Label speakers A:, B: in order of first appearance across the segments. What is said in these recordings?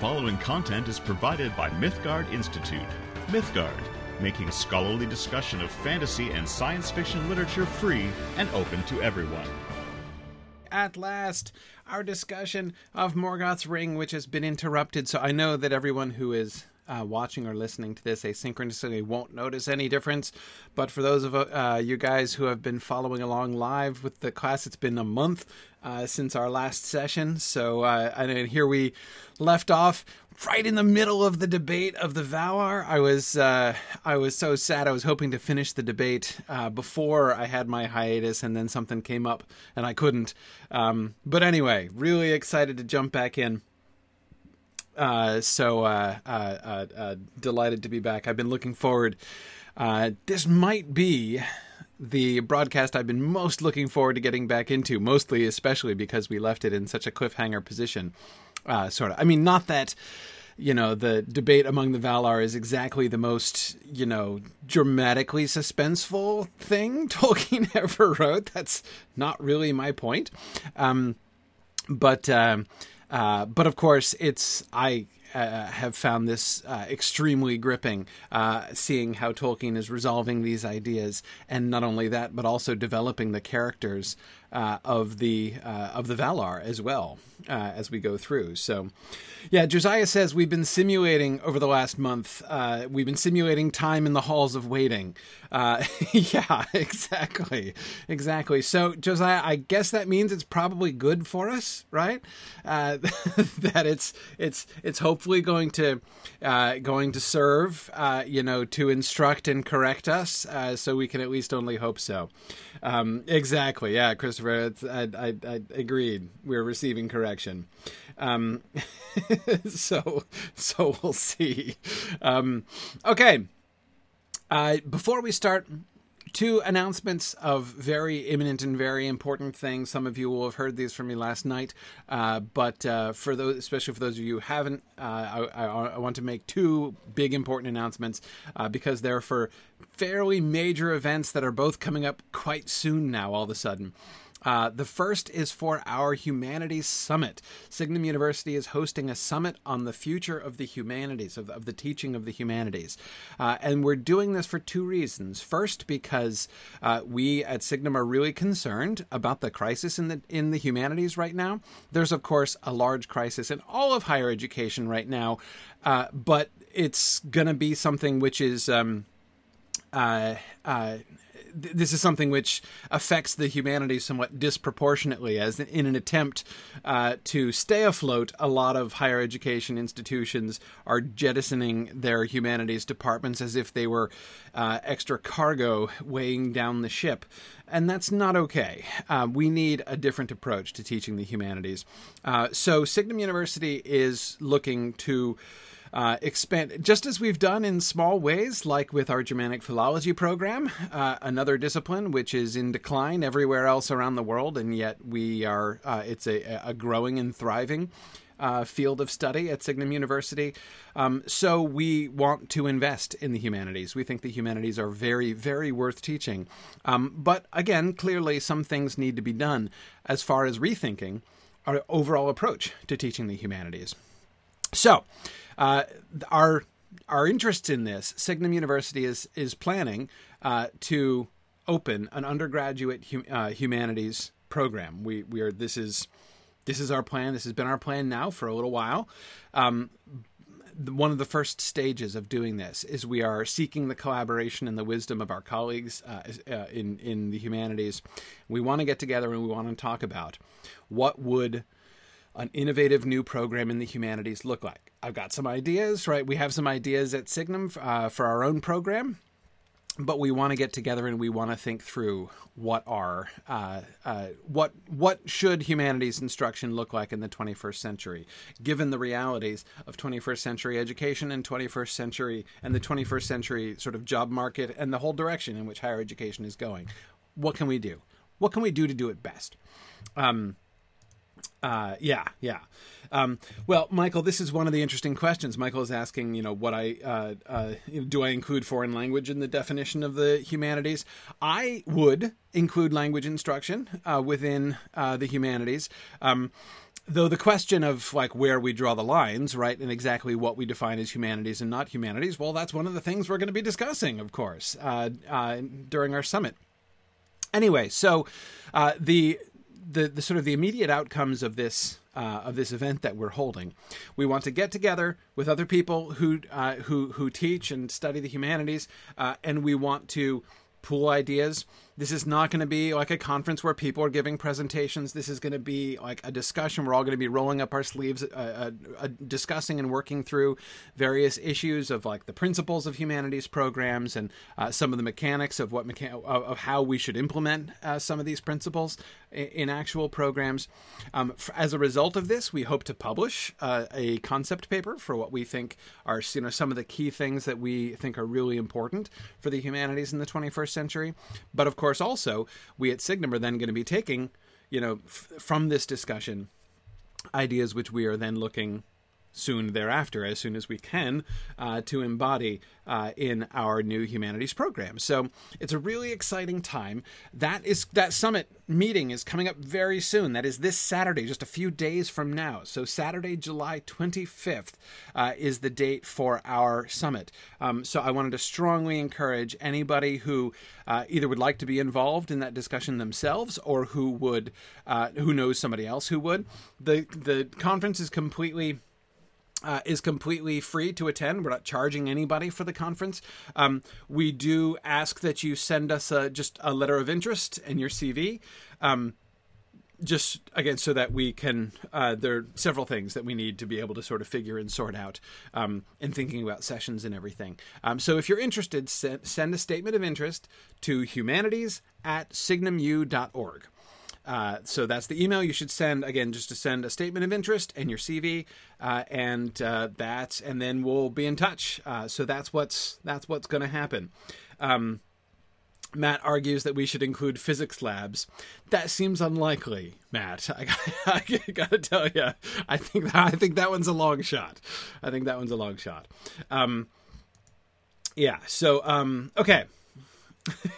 A: following content is provided by Mythgard Institute. Mythgard, making scholarly discussion of fantasy and science fiction literature free and open to everyone.
B: At last, our discussion of Morgoth's Ring, which has been interrupted. So I know that everyone who is uh, watching or listening to this asynchronously won't notice any difference. But for those of uh, you guys who have been following along live with the class, it's been a month uh, since our last session. So, uh, and here we left off right in the middle of the debate of the Valar. I was uh, I was so sad. I was hoping to finish the debate uh, before I had my hiatus, and then something came up and I couldn't. Um, but anyway, really excited to jump back in. Uh, so uh, uh, uh, uh, delighted to be back. I've been looking forward. this might be the broadcast I've been most looking forward to getting back into, mostly, especially because we left it in such a cliffhanger position. sort of. I mean, not that you know the debate among the Valar is exactly the most you know dramatically suspenseful thing Tolkien ever wrote. That's not really my point. Um, but um, uh, but of course, it's I uh, have found this uh, extremely gripping, uh, seeing how Tolkien is resolving these ideas, and not only that, but also developing the characters uh, of the uh, of the Valar as well uh, as we go through. So, yeah, Josiah says we've been simulating over the last month. Uh, we've been simulating time in the halls of waiting. Uh, yeah, exactly, exactly. So, Josiah, I guess that means it's probably good for us, right? Uh, that it's it's it's hopefully going to going to serve, you know, to instruct and correct us. so we can at least only hope so. Um, exactly. Yeah, Christopher. I, I, I, agreed. We're receiving correction. Um, so so we'll see. Um, okay. Uh, before we start, two announcements of very imminent and very important things. Some of you will have heard these from me last night, uh, but uh, for those, especially for those of you who haven't, uh, I, I, I, want to make two big important announcements uh, because they're for fairly major events that are both coming up quite soon now. All of a sudden. Uh, the first is for our Humanities Summit. Signum University is hosting a summit on the future of the humanities, of, of the teaching of the humanities. Uh, and we're doing this for two reasons. First, because uh, we at Signum are really concerned about the crisis in the, in the humanities right now. There's, of course, a large crisis in all of higher education right now, uh, but it's going to be something which is. Um, uh, uh, this is something which affects the humanities somewhat disproportionately, as in an attempt uh, to stay afloat, a lot of higher education institutions are jettisoning their humanities departments as if they were uh, extra cargo weighing down the ship. And that's not okay. Uh, we need a different approach to teaching the humanities. Uh, so, Signum University is looking to uh, expand, just as we've done in small ways, like with our Germanic philology program, uh, another discipline which is in decline everywhere else around the world, and yet we are, uh, it's a, a, growing and thriving. Uh, field of study at Signum University. Um, so we want to invest in the humanities. We think the humanities are very, very worth teaching. Um, but again, clearly some things need to be done as far as rethinking our overall approach to teaching the humanities. So, uh, our our interest in this, Signum University is is planning uh, to open an undergraduate hum, uh, humanities program. We we are this is this is our plan. This has been our plan now for a little while. Um, one of the first stages of doing this is we are seeking the collaboration and the wisdom of our colleagues uh, uh, in in the humanities. We want to get together and we want to talk about what would an innovative new program in the humanities look like? I've got some ideas, right? We have some ideas at Signum uh, for our own program, but we want to get together and we want to think through what are uh, uh, what what should humanities instruction look like in the 21st century, given the realities of 21st century education and 21st century and the 21st century sort of job market and the whole direction in which higher education is going. What can we do? What can we do to do it best? Um, uh, yeah, yeah. Um, well, Michael, this is one of the interesting questions. Michael is asking, you know, what I uh, uh, do I include foreign language in the definition of the humanities? I would include language instruction uh, within uh, the humanities. Um, though the question of like where we draw the lines, right, and exactly what we define as humanities and not humanities, well, that's one of the things we're going to be discussing, of course, uh, uh, during our summit. Anyway, so uh, the, the the sort of the immediate outcomes of this uh, of this event that we're holding. We want to get together with other people who uh, who who teach and study the humanities, uh, and we want to pool ideas. This is not going to be like a conference where people are giving presentations. This is going to be like a discussion. We're all going to be rolling up our sleeves, uh, uh, uh, discussing and working through various issues of like the principles of humanities programs and uh, some of the mechanics of what mecha- of how we should implement uh, some of these principles in, in actual programs. Um, f- as a result of this, we hope to publish uh, a concept paper for what we think are you know some of the key things that we think are really important for the humanities in the 21st century. But of course, also we at Signum are then going to be taking, you know, f- from this discussion, ideas which we are then looking soon thereafter, as soon as we can, uh, to embody uh, in our new humanities program. So it's a really exciting time. That is that summit meeting is coming up very soon. That is this Saturday, just a few days from now. So Saturday, July 25th, uh, is the date for our summit. Um, so I wanted to strongly encourage anybody who uh, either would like to be involved in that discussion themselves or who would uh, who knows somebody else who would. The the conference is completely uh, is completely free to attend. We're not charging anybody for the conference. Um, we do ask that you send us a, just a letter of interest and your CV. Um, just again, so that we can. Uh, there are several things that we need to be able to sort of figure and sort out um, in thinking about sessions and everything. Um, so, if you're interested, send, send a statement of interest to humanities at signumu.org. Uh, so that's the email you should send again, just to send a statement of interest and your CV, uh, and uh, that, and then we'll be in touch. Uh, so that's what's that's what's going to happen. Um, Matt argues that we should include physics labs. That seems unlikely, Matt. I, I, I gotta tell you, I think that, I think that one's a long shot. I think that one's a long shot. Um, yeah. So um, okay.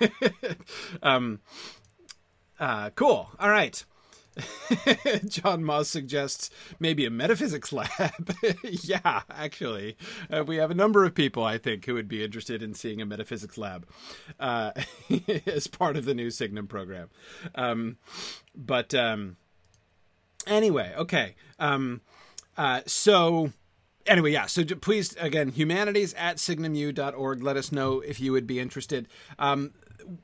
B: um, uh, cool. All right. John Moss suggests maybe a metaphysics lab. yeah, actually, uh, we have a number of people I think who would be interested in seeing a metaphysics lab uh, as part of the new Signum program. Um, but um, anyway, okay. Um, uh, so anyway, yeah. So please, again, humanities at signumu.org. Let us know if you would be interested. Um,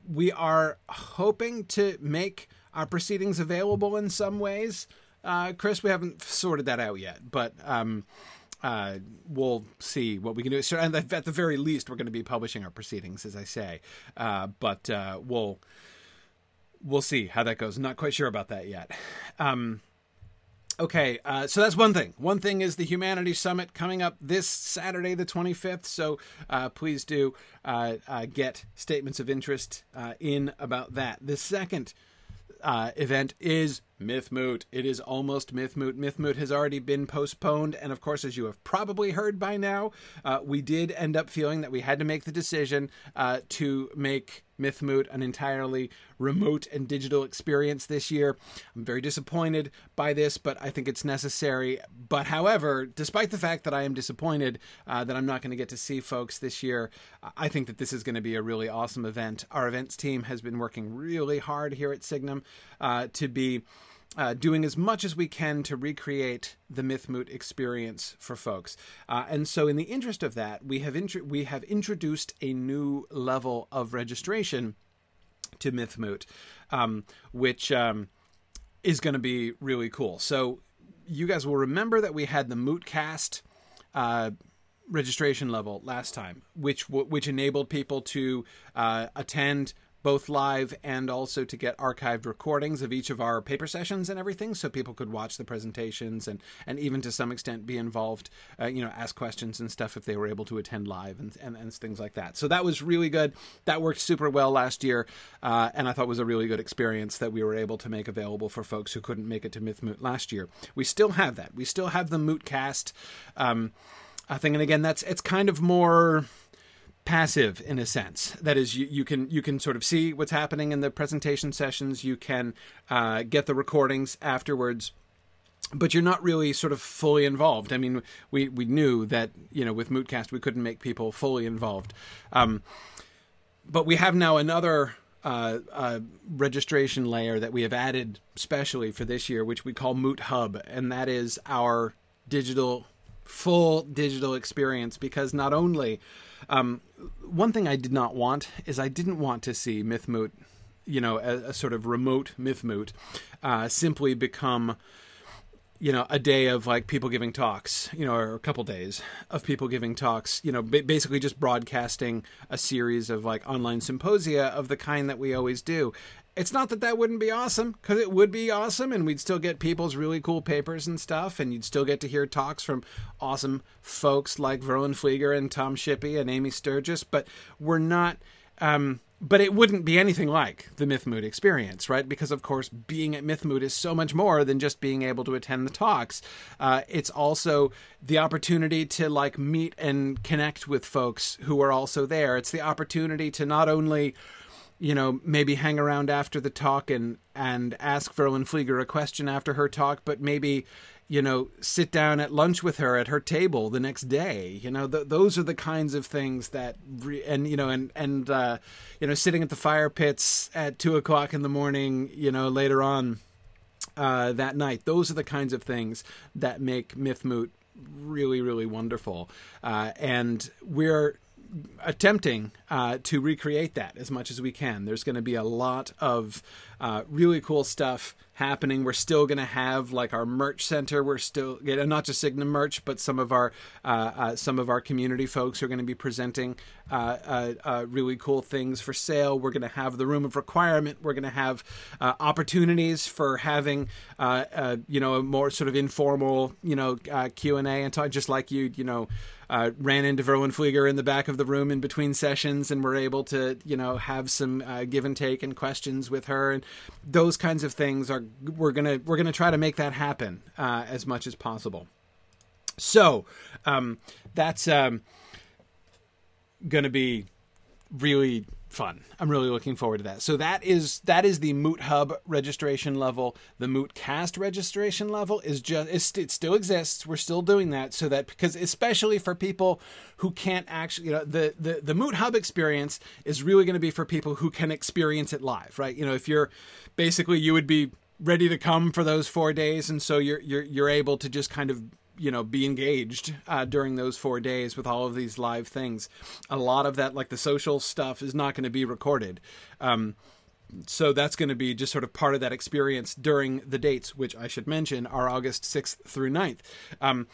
B: we are hoping to make our proceedings available in some ways. Uh, Chris, we haven't sorted that out yet, but um, uh, we'll see what we can do. So, and at the very least, we're going to be publishing our proceedings, as I say. Uh, but uh, we'll we'll see how that goes. Not quite sure about that yet. Um, Okay, uh, so that's one thing. One thing is the Humanities Summit coming up this Saturday, the 25th. So uh, please do uh, uh get statements of interest uh, in about that. The second uh, event is Myth Moot. It is almost Myth Moot. Myth Moot has already been postponed, and of course, as you have probably heard by now, uh, we did end up feeling that we had to make the decision uh, to make Myth Moot an entirely remote and digital experience this year. I'm very disappointed by this, but I think it's necessary. But however, despite the fact that I am disappointed uh, that I'm not going to get to see folks this year, I think that this is going to be a really awesome event. Our events team has been working really hard here at Signum uh, to be uh, doing as much as we can to recreate the Mythmoot experience for folks. Uh, and so, in the interest of that, we have we have introduced a new level of registration to Mythmoot, um, which um, is going to be really cool. So, you guys will remember that we had the Mootcast. Uh, registration level last time, which which enabled people to uh, attend both live and also to get archived recordings of each of our paper sessions and everything so people could watch the presentations and, and even to some extent be involved, uh, you know, ask questions and stuff if they were able to attend live and, and, and things like that. So that was really good. That worked super well last year, uh, and I thought was a really good experience that we were able to make available for folks who couldn't make it to Myth Moot last year. We still have that. We still have the Mootcast um, thing, and again, that's it's kind of more passive in a sense. That is, you, you can you can sort of see what's happening in the presentation sessions. You can uh, get the recordings afterwards. but you're not really sort of fully involved. I mean, we we knew that you know with Mootcast we couldn't make people fully involved, um, but we have now another uh, uh, registration layer that we have added specially for this year, which we call Moot Hub, and that is our digital full digital experience because not only um, one thing I did not want is I didn't want to see Mythmoot, you know, a, a sort of remote Mythmoot, uh, simply become you know a day of like people giving talks you know or a couple days of people giving talks you know basically just broadcasting a series of like online symposia of the kind that we always do it's not that that wouldn't be awesome because it would be awesome and we'd still get people's really cool papers and stuff and you'd still get to hear talks from awesome folks like Verlyn Flieger and Tom Shippey and Amy Sturgis but we're not um, but it wouldn't be anything like the Mythmoot experience, right? Because of course, being at Mythmoot is so much more than just being able to attend the talks. Uh, it's also the opportunity to like meet and connect with folks who are also there. It's the opportunity to not only you know, maybe hang around after the talk and and ask Verlyn Flieger a question after her talk, but maybe you know, sit down at lunch with her at her table the next day. You know, th- those are the kinds of things that, re- and you know, and and uh, you know, sitting at the fire pits at two o'clock in the morning. You know, later on uh, that night. Those are the kinds of things that make Mythmoot really, really wonderful. Uh, and we're attempting uh, to recreate that as much as we can. There's going to be a lot of uh, really cool stuff happening. We're still going to have like our merch center. We're still you know, not just Signum merch, but some of our uh, uh some of our community folks are going to be presenting uh, uh, really cool things for sale. We're going to have the room of requirement. We're going to have opportunities for having you know a more sort of informal you know Q and A and talk, just like you you know uh, ran into Verlyn Flieger in the back of the room in between sessions and were able to, you know, have some uh, give and take and questions with her, and those kinds of things are we're gonna we're gonna try to make that happen uh, as much as possible. So um, that's um, to be really fun. I'm really looking forward to that. So that is that is the Moot Hub registration level. The Moot Cast registration level is just it still exists. We're still doing that so that because especially for people who can't actually you know the the the Moot Hub experience is really going to be for people who can experience it live, right? You know, if you're basically you would be ready to come for those 4 days and so you're you're you're able to just kind of you know be engaged uh, during those four days with all of these live things. A lot of that like the social stuff is not going to be recorded. Um, so that's going to be just sort of part of that experience during the dates which i should mention are august 6th through 9th um,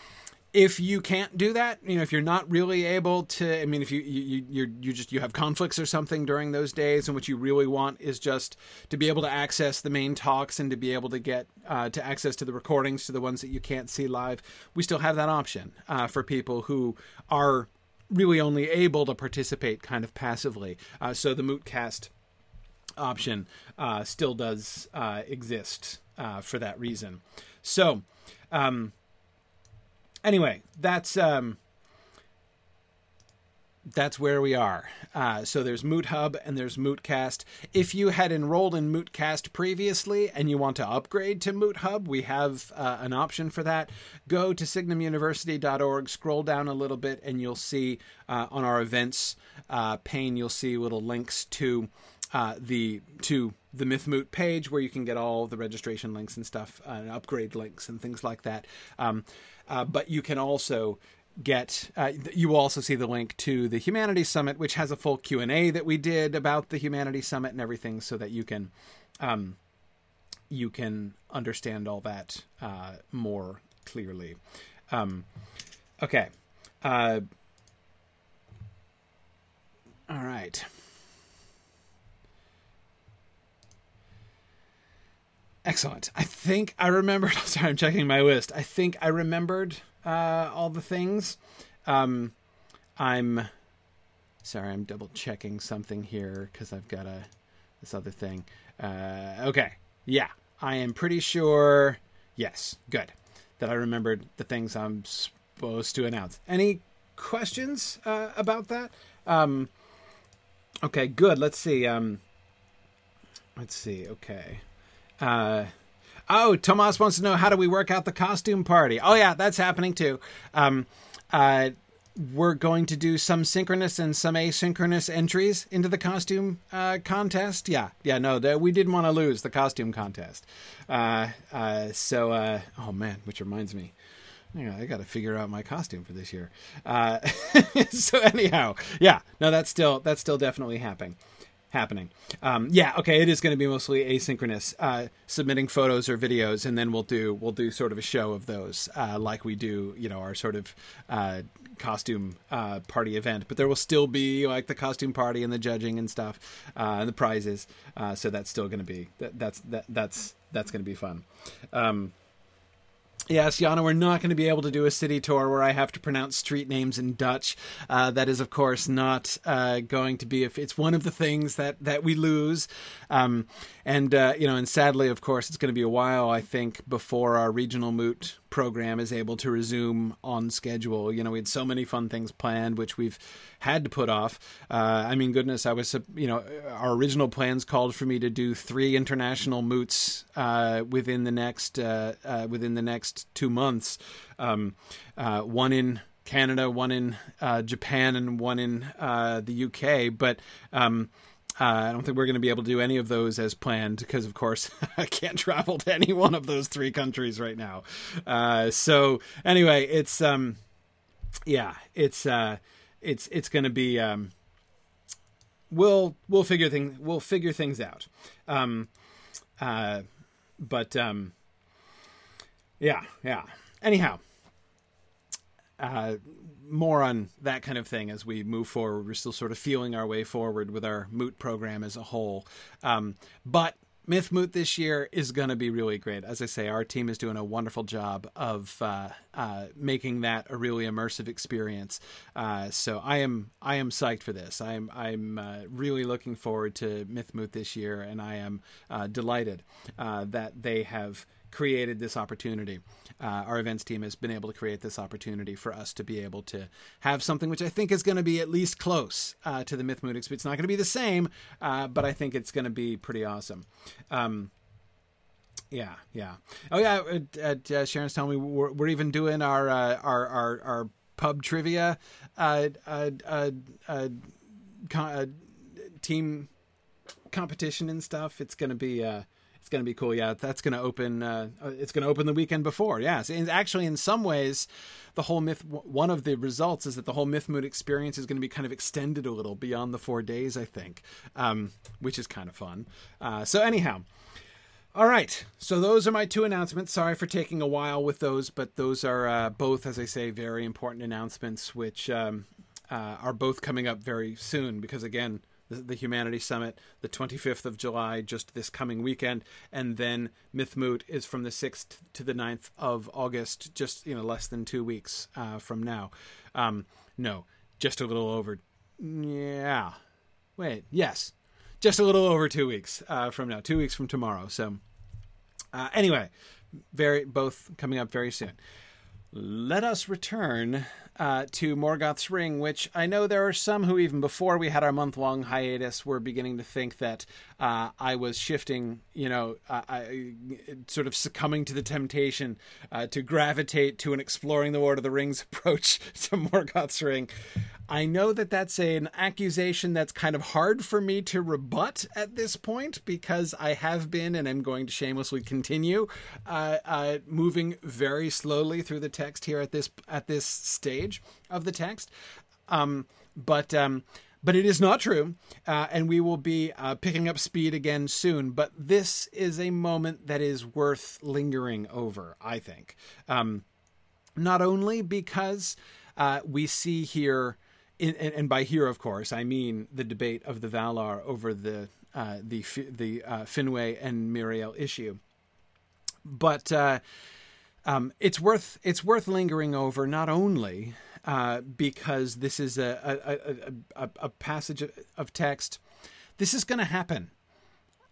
B: if you can't do that, you know, if you're not really able to, I mean, if you you you you just you have conflicts or something during those days, and what you really want is just to be able to access the main talks and to be able to get uh, to access to the recordings, to the ones that you can't see live, we still have that option uh, for people who are really only able to participate kind of passively. Uh, so the Mootcast option uh, still does uh, exist uh, for that reason. So. Um, anyway, that's um, that's where we are. Uh, so there's Moot Hub and there's Mootcast. If you had enrolled in Mootcast previously and you want to upgrade to Moot Hub, we have uh, an option for that. Go to signumuniversity.org, scroll down a little bit, and you'll see uh, on our events uh, pane, you'll see little links to uh, the to the Mythmoot page where you can get all the registration links and stuff, and upgrade links and things like that. Um, uh, but you can also get uh, you will also see the link to the humanities summit which has a full q&a that we did about the humanities summit and everything so that you can um, you can understand all that uh, more clearly. Um, okay. Uh, all right Excellent. I think I remembered. Sorry, I'm checking my list. I think I remembered uh, all the things. Um, I'm sorry. I'm double checking something here because I've got a this other thing. Uh, okay. Yeah, I am pretty sure. Yes, good. That I remembered the things I'm supposed to announce. Any questions uh, about that? Um, okay, good. Let's see. Um, let's see. Okay. Uh, Oh, Tomas wants to know how do we work out the costume party? Oh yeah, that's happening too. Um, uh, we're going to do some synchronous and some asynchronous entries into the costume uh, contest. Yeah, yeah, no, the, we didn't want to lose the costume contest. Uh, uh, so, uh, oh man, which reminds me. I got to figure out my costume for this year. Uh, so anyhow, yeah, no, that's still that's still definitely happening happening. Um, yeah, okay, it is going to be mostly asynchronous, uh, submitting photos or videos, and then we'll do we'll do sort of a show of those, uh, like we do, you know, our sort of uh, costume uh, party event. But there will still be like the costume party and the judging and stuff, uh, and the prizes. Uh, so that's still going to be that, that's that that's that's going to be fun. Um, Yes, Yana, we're not going to be able to do a city tour where I have to pronounce street names in Dutch. Uh, that is, of course, not uh, going to be. If it's one of the things that that we lose, um, and uh, you know, and sadly, of course, it's going to be a while. I think before our regional moot program is able to resume on schedule. You know, we had so many fun things planned, which we've had to put off. Uh, I mean, goodness, I was, you know, our original plans called for me to do three international moots uh, within the next uh, uh within the next two months. Um, uh, one in Canada, one in uh, Japan, and one in the UK. But um, uh, I don't think we're going to be able to do any of those as planned because, of course, I can't travel to any one of those three countries right now. Uh, so anyway, it's um, yeah, it's uh, it's it's going to be um, we'll we'll figure things we'll figure things out. Um, uh, but um, yeah, yeah. Anyhow, uh, more on that kind of thing as we move forward. We're still sort of feeling our way forward with our Moot program as a whole. Um, but Myth Moot this year is going to be really great. As I say, our team is doing a wonderful job of uh, uh, making that a really immersive experience. Uh, so I am I am psyched for this. I'm I'm uh, really looking forward to Myth Moot this year, and I am uh, delighted uh, that they have created this opportunity. Uh, our events team has been able to create this opportunity for us to be able to have something which I think is going to be at least close uh, to the Myth experience. It's not going to be the same, uh, but I think it's going to be pretty awesome. Um, yeah, yeah. Oh yeah, uh, Sharon's telling me we're, we're even doing our uh, our, our our pub trivia uh, team competition and stuff. It's going to be going to be cool. Yeah, that's going to open. Uh, uh it's going to open the weekend before. Yes, and actually, in some ways, the whole myth. One of the results is that the whole Myth Moot experience is going to be kind of extended a little beyond the four days. I think, um, which is kind of fun. Uh, so anyhow. All right, so those are my two announcements. Sorry for taking a while with those, but those are uh, both, as I say, very important announcements, which um, uh, are both coming up very soon. Because again, the, Humanity Summit, the 25th of July, just this coming weekend, and then Myth Moot is from the 6th to the 9th of August, just you know less than two weeks uh, from now. Um, no, just a little over. Yeah, wait, yes, just a little over two weeks uh, from now, two weeks from tomorrow. So, uh, anyway, very both coming up very soon. Let us return uh, to Morgoth's Ring, which I know there are some who, even before we had our month long hiatus, were beginning to think that uh, I was shifting, you know, uh, I, sort of succumbing to the temptation uh, to gravitate to an exploring the Lord of the Rings approach to Morgoth's Ring. I know that that's an accusation that's kind of hard for me to rebut at this point because I have been, and I'm going to shamelessly continue, uh, uh, moving very slowly through the text here at this at this stage of the text. Um, but um, but it is not true, uh, and we will be uh, picking up speed again soon. But this is a moment that is worth lingering over, I think. Um, not only because uh, we see here in, and, and, by here, of course, I mean the debate of the Valar over the uh, the the uh, Finwë and Míriel issue. But uh, um, it's worth it's worth lingering over not only uh, because this is a a, a, a passage of text. This is going to happen,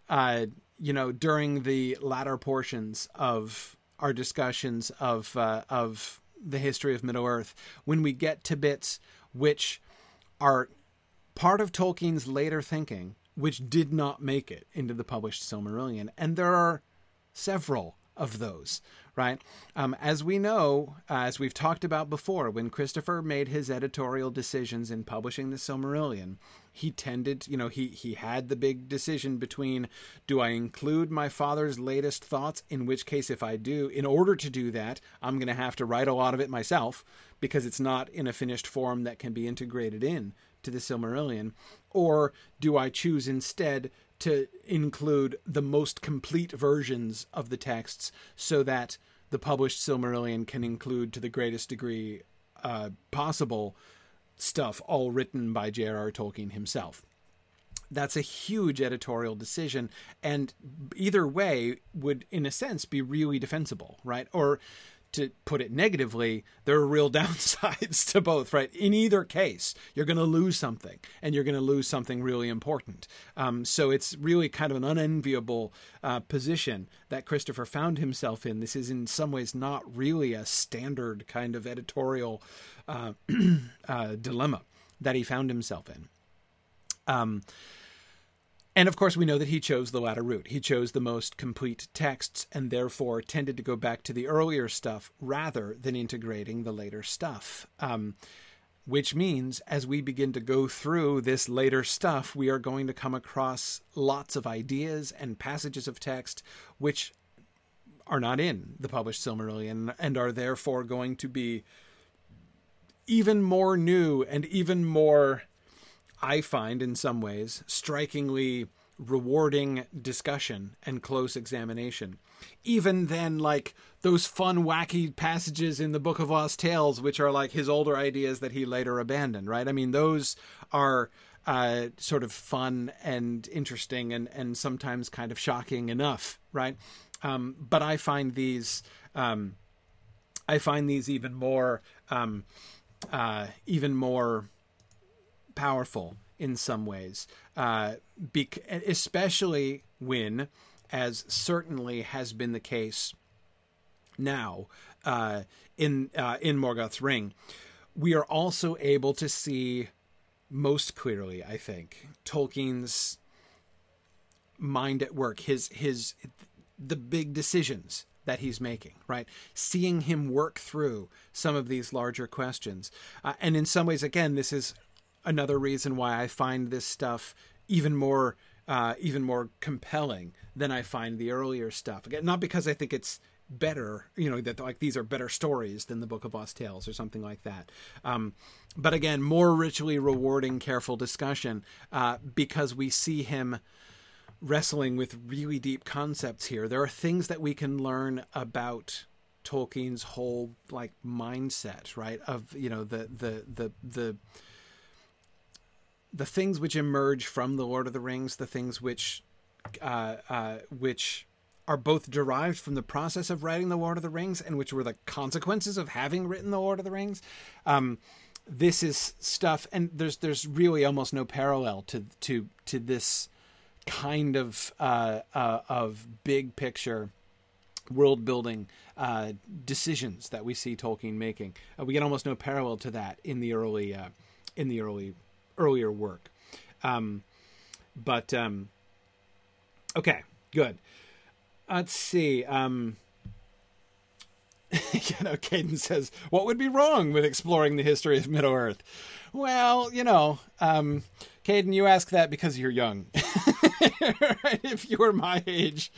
B: uh, you know, during the latter portions of our discussions of uh, of the history of Middle Earth when we get to bits which are part of Tolkien's later thinking, which did not make it into the published Silmarillion. And there are several of those, right? Um, as we know, uh, as we've talked about before, when Christopher made his editorial decisions in publishing the Silmarillion, he tended, you know, he he had the big decision between do I include my father's latest thoughts, in which case, if I do, in order to do that, I'm going to have to write a lot of it myself because it's not in a finished form that can be integrated in to the Silmarillion, or do I choose instead to include the most complete versions of the texts so that the published Silmarillion can include to the greatest degree uh, possible stuff all written by J.R.R. Tolkien himself. That's a huge editorial decision, and either way would, in a sense, be really defensible, right? Or to put it negatively, there are real downsides to both, right? In either case, you're going to lose something, and you're going to lose something really important. Um, so it's really kind of an unenviable uh, position that Christopher found himself in. This is, in some ways, not really a standard kind of editorial uh, uh, dilemma that he found himself in. Um, and of course, we know that he chose the latter route. He chose the most complete texts and therefore tended to go back to the earlier stuff rather than integrating the later stuff. Um, which means as we begin to go through this later stuff, we are going to come across lots of ideas and passages of text which are not in the published Silmarillion and are therefore going to be even more new and even more I find in some ways strikingly rewarding discussion and close examination. Even then, like those fun, wacky passages in the Book of Lost Tales, which are like his older ideas that he later abandoned, right? I mean, those are uh, sort of fun and interesting and, and sometimes kind of shocking enough, right? Um, but I find these, um, I find these even more, um, uh, even more powerful in some ways, uh, bec- especially when, as certainly has been the case now uh, in uh, in Morgoth's Ring, we are also able to see most clearly, I think, Tolkien's mind at work, his his the big decisions that he's making, right? Seeing him work through some of these larger questions. Uh, and in some ways, again, this is another reason why I find this stuff even more uh, even more compelling than I find the earlier stuff. Again, not because I think it's better, you know, that like these are better stories than the Book of Lost Tales or something like that. Um, but again, more richly rewarding, careful discussion uh, because we see him wrestling with really deep concepts here. There are things that we can learn about Tolkien's whole like mindset, right? Of you know the the the the the things which emerge from the Lord of the Rings, the things which uh, uh, which are both derived from the process of writing the Lord of the Rings and which were the consequences of having written the Lord of the Rings. Um, this is stuff, and there's there's really almost no parallel to to to this kind of uh, uh of big picture world building uh, decisions that we see Tolkien making. Uh, we get almost no parallel to that in the early in the early earlier work. Um, but um, okay, good. Let's see. Um, you know, Caden says, "What would be wrong with exploring the history of Middle Earth?" Well, you know, um, Caden, you ask that because you're young. if you were my age,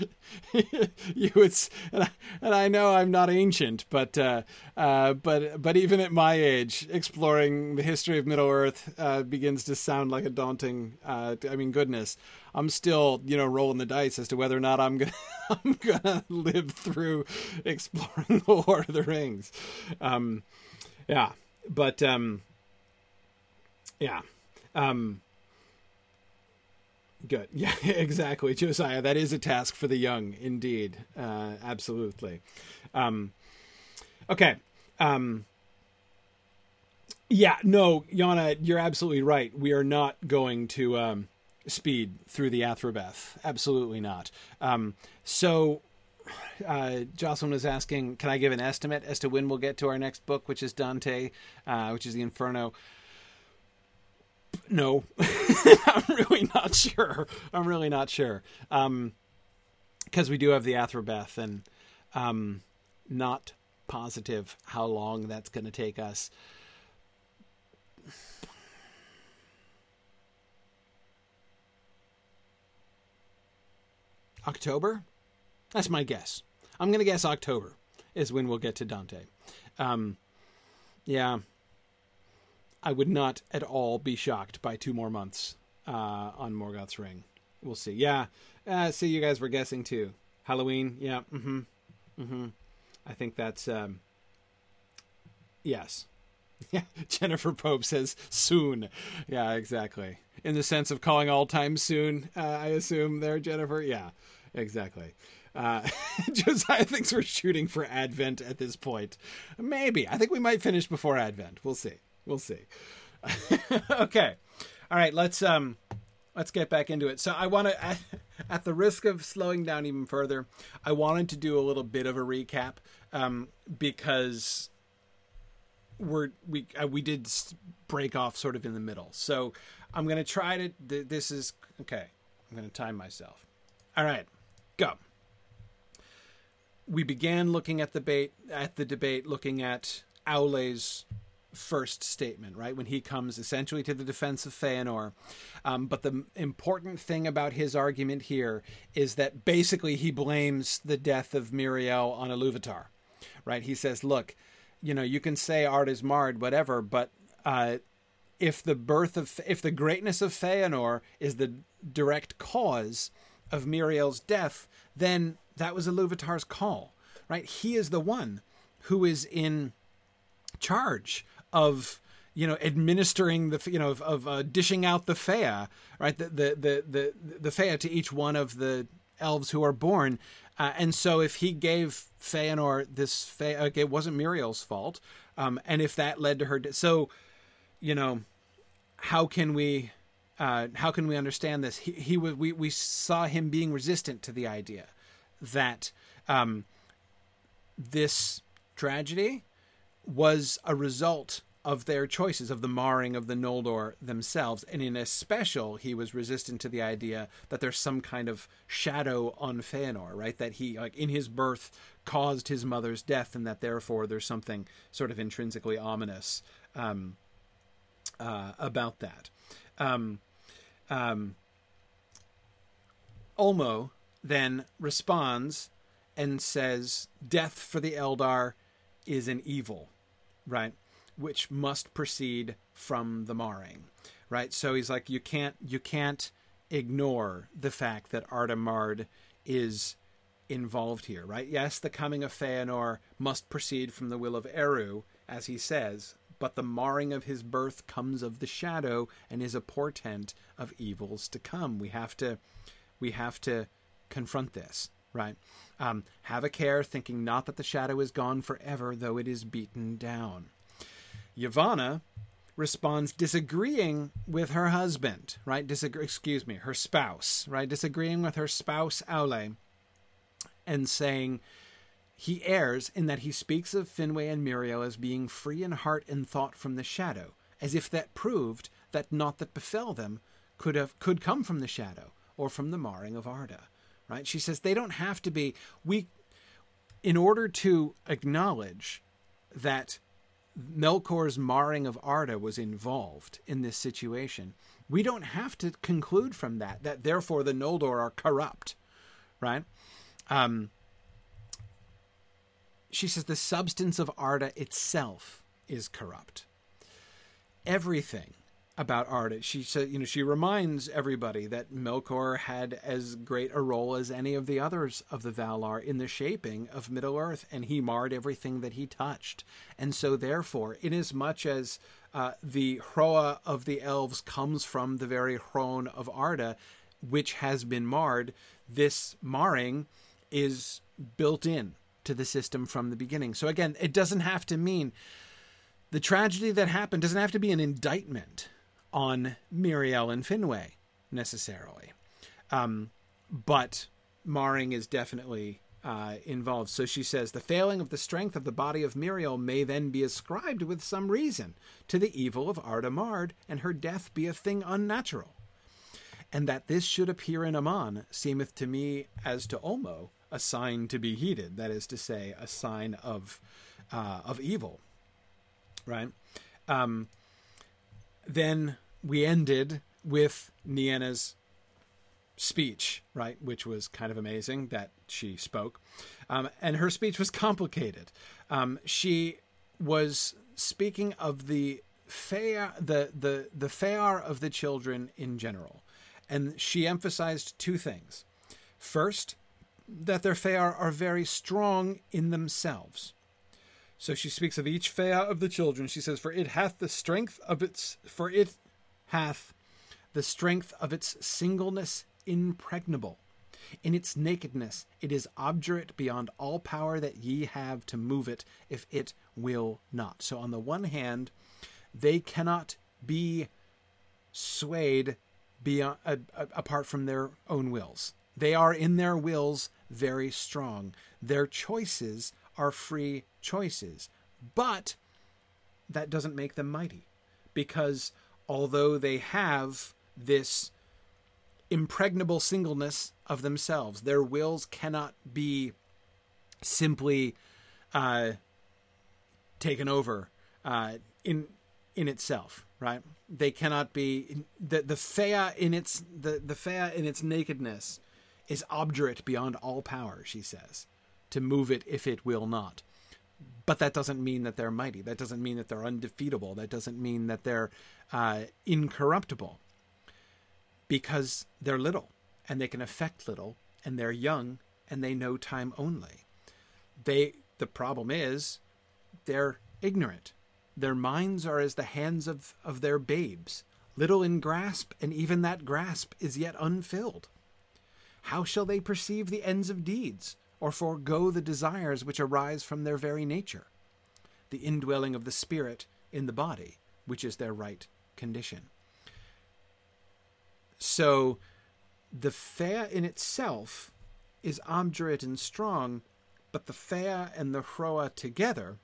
B: you would. And I, and I, know I'm not ancient, but uh, uh, but but even at my age, exploring the history of Middle Earth uh, begins to sound like a daunting. Uh, I mean, goodness, I'm still you know rolling the dice as to whether or not I'm gonna I'm gonna live through exploring the Lord of the Rings. Um, yeah, but um, yeah. Um, Good. Yeah, exactly. Josiah, that is a task for the young, indeed. Uh, absolutely. Um, okay. Um, yeah, no, Yana, you're absolutely right. We are not going to um, speed through the Athrabeth. Absolutely not. Um, so, uh, Jocelyn was asking, can I give an estimate as to when we'll get to our next book, which is Dante, uh, which is the Inferno? No, I'm really not sure. I'm really not sure. Um, because we do have the Athrabeth and Um, not positive how long that's going to take us. October? That's my guess. I'm going to guess October is when we'll get to Dante. Um, yeah. I would not at all be shocked by two more months uh, on Morgoth's Ring. We'll see. Yeah. Uh, see, you guys were guessing too. Halloween. Yeah. Mm-hmm. Mm-hmm. I think that's um, yes. Yeah, Jennifer Pope says soon. Yeah, exactly. In the sense of calling all time soon, uh, I assume there, Jennifer. Yeah, exactly. Uh, Josiah thinks we're shooting for Advent at this point. Maybe. I think we might finish before Advent. We'll see. We'll see. okay. All right. Let's um, let's get back into it. So I want to, at, at, the risk of slowing down even further, I wanted to do a little bit of a recap um, because we're we uh, we did break off sort of in the middle. So I'm going to try to. Th- this is okay. I'm going to time myself. All right, go. We began looking at the debate at the debate, looking at Aule's first statement, right? When he comes essentially to the defense of Feanor. Um, but the important thing about his argument here is that basically he blames the death of Míriel on Iluvatar, right? He says, look, you know, you can say art is marred, whatever, but uh, if the birth of, if the greatness of Feanor is the direct cause of Míriel's death, then that was Iluvatar's call, right? He is the one who is in charge of you know administering the you know of, of uh, dishing out the fea right? The the the the, the fea to each one of the elves who are born. Uh, and so if he gave Feanor this fea it wasn't Míriel's fault um, and if that led to her de- so you know how can we uh, how can we understand this? He, he we we saw him being resistant to the idea that um, this tragedy was a result of their choices, of the marring of the Noldor themselves. And in especial, he was resistant to the idea that there's some kind of shadow on Feanor, right? That he, like, in his birth caused his mother's death, and that therefore there's something sort of intrinsically ominous um, uh, about that. Um, um, Ulmo then responds and says, Death for the Eldar is an evil right? Which must proceed from the marring, right? So he's like, you can't, you can't ignore the fact that Arda Marred is involved here, right? Yes, the coming of Feanor must proceed from the will of Eru, as he says, but the marring of his birth comes of the shadow and is a portent of evils to come. We have to, we have to confront this, right? Um, have a care, thinking not that the shadow is gone forever, though it is beaten down. Yavanna responds disagreeing with her husband, right? Disagree, excuse me, her spouse, right? Disagreeing with her spouse Aule and saying he errs in that he speaks of Finwë and Míriel as being free in heart and thought from the shadow, as if that proved that naught that befell them could have could come from the shadow or from the marring of Arda right? She says they don't have to be we in order to acknowledge that Melkor's marring of Arda was involved in this situation, we don't have to conclude from that that therefore the Noldor are corrupt, right? Um, she says the substance of Arda itself is corrupt. Everything about Arda. She said, you know, she reminds everybody that Melkor had as great a role as any of the others of the Valar in the shaping of Middle Earth, and he marred everything that he touched. And so, therefore, inasmuch as uh, the Hroa of the elves comes from the very Hrön of Arda, which has been marred, this marring is built in to the system from the beginning. So again, it doesn't have to mean the tragedy that happened doesn't have to be an indictment on Míriel and Finwë necessarily. Um, but marring is definitely uh, involved. So she says the failing of the strength of the body of Míriel may then be ascribed with some reason to the evil of Arda Marred, and her death be a thing unnatural. And that this should appear in Aman seemeth to me, as to Ulmo, a sign to be heeded. That is to say, a sign of uh, of evil. Right. Um, then we ended with Nienna's speech, right, which was kind of amazing that she spoke, um, and her speech was complicated. Um, she was speaking of the fea, the the the fea of the children in general, and she emphasized two things. First, that their fea are very strong in themselves. So she speaks of each fea of the children. She says, "For it hath the strength of its, for it hath the strength of its singleness impregnable. In its nakedness, it is obdurate beyond all power that ye have to move it, if it will not." So on the one hand, they cannot be swayed beyond, uh, apart from their own wills. They are in their wills very strong. Their choices are free choices. But that doesn't make them mighty because although they have this impregnable singleness of themselves, their wills cannot be simply uh, taken over uh, in in itself, right? They cannot be the the fea in its the the fea in its nakedness is obdurate beyond all power, she says, to move it if it will not. But that doesn't mean that they're mighty. That doesn't mean that they're undefeatable. That doesn't mean that they're uh, incorruptible. Because they're little and they can affect little and they're young and they know time only. They the problem is they're ignorant. Their minds are as the hands of, of their babes, little in grasp, and even that grasp is yet unfilled. How shall they perceive the ends of deeds, or forego the desires which arise from their very nature? The indwelling of the Spirit in the body, which is their right condition. So, the fea in itself is obdurate and strong, but the fea and the hroa together,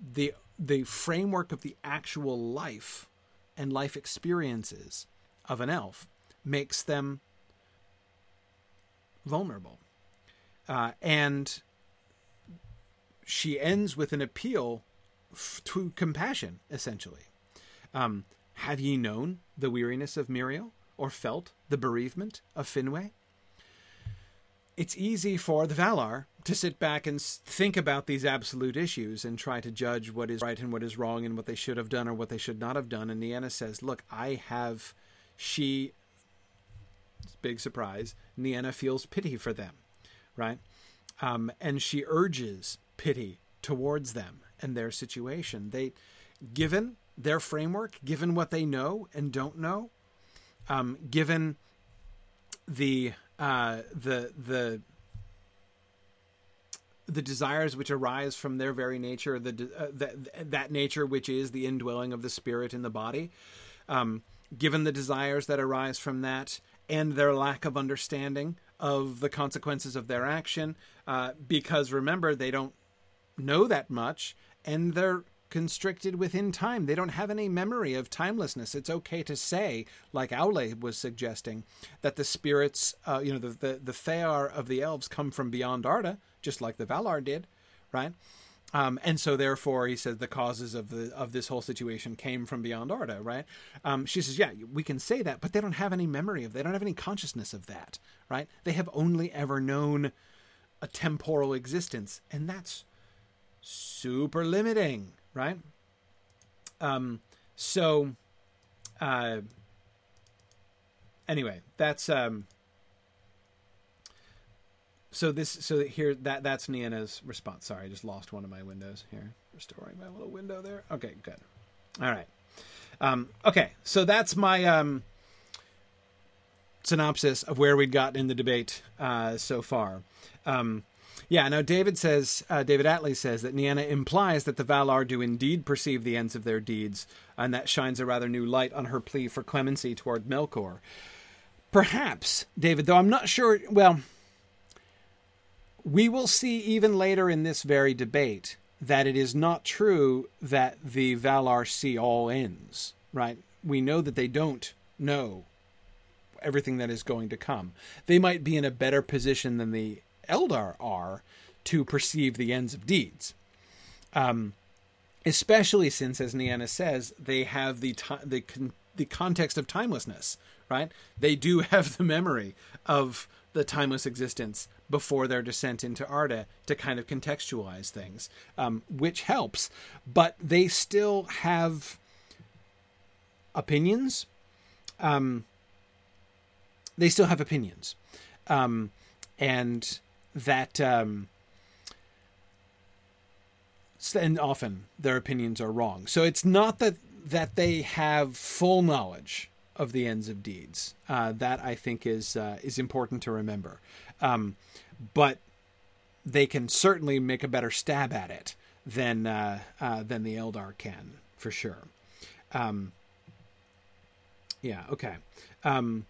B: the the framework of the actual life and life experiences of an elf makes them vulnerable. Uh, and she ends with an appeal f- to compassion, essentially. Um, have ye known the weariness of Míriel, or felt the bereavement of Finwë? It's easy for the Valar to sit back and think about these absolute issues and try to judge what is right and what is wrong and what they should have done or what they should not have done. And Nienna says, Look, I have. She big surprise, Nienna feels pity for them, right? Um, and she urges pity towards them and their situation. They, given their framework, given what they know and don't know, um, given the uh, the the the desires which arise from their very nature, the uh, that that nature which is the indwelling of the spirit in the body, um, given the desires that arise from that, and their lack of understanding of the consequences of their action. Uh, because remember, they don't know that much and they're constricted within time. They don't have any memory of timelessness. It's okay to say, like Aule was suggesting, that the spirits, uh, you know, the, the, the Fea of the elves come from beyond Arda, just like the Valar did, right? Um, and so, therefore, he says the causes of the of this whole situation came from beyond Arda, right? Um, she says, yeah, we can say that, but they don't have any memory of, they don't have any consciousness of that, right? They have only ever known a temporal existence, and that's super limiting, right? Um, so, uh, anyway, that's um, so this so here that that's Nienna's response. Sorry, I just lost one of my windows here. Restoring my little window there. Okay, good. All right. Um, okay, so that's my um, synopsis of where we'd gotten in the debate uh, so far. Um, yeah, now David says, uh, David Atlee says that Nienna implies that the Valar do indeed perceive the ends of their deeds, and that shines a rather new light on her plea for clemency toward Melkor. Perhaps, David, though I'm not sure. Well, we will see even later in this very debate that it is not true that the Valar see all ends, right? We know that they don't know everything that is going to come. They might be in a better position than the Eldar are to perceive the ends of deeds. Um, especially since, as Nienna says, they have the the the context of timelessness, right? They do have the memory of the timeless existence before their descent into Arda to kind of contextualize things, um, which helps. But they still have opinions. Um, they still have opinions, um, and that um, and often their opinions are wrong. So it's not that that they have full knowledge of the ends of deeds. Uh, that I think is uh, is important to remember. Um, but they can certainly make a better stab at it than uh, uh than the Eldar can, for sure. Um, yeah. Okay. Um,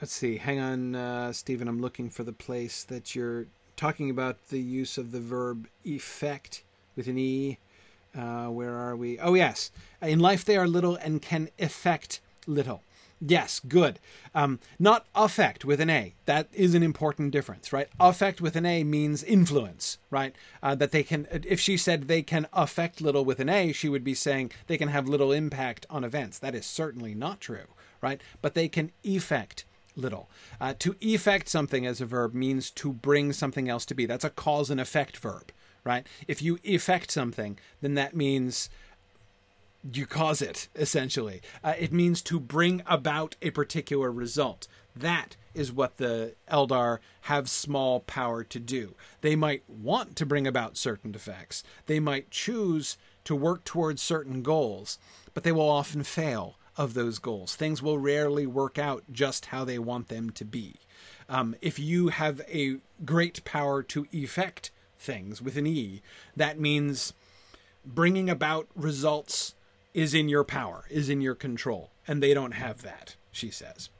B: let's see. Hang on, uh, Stephen. I'm looking for the place that you're talking about the use of the verb effect with an e. Uh, where are we? Oh, yes. In life, they are little and can effect little. Yes, good. Um, not affect with an A. That is an important difference, right? Affect with an A means influence, right? Uh, that they can, if she said they can affect little with an A, she would be saying they can have little impact on events. That is certainly not true, right? But they can effect little. Uh, to effect something as a verb means to bring something else to be. That's a cause and effect verb, right? If you effect something, then that means you cause it, essentially. Uh, it means to bring about a particular result. That is what the Eldar have small power to do. They might want to bring about certain effects, they might choose to work towards certain goals, but they will often fail of those goals. Things will rarely work out just how they want them to be. Um, if you have a great power to effect things with an E, that means bringing about results is in your power, is in your control, and they don't have that. She says.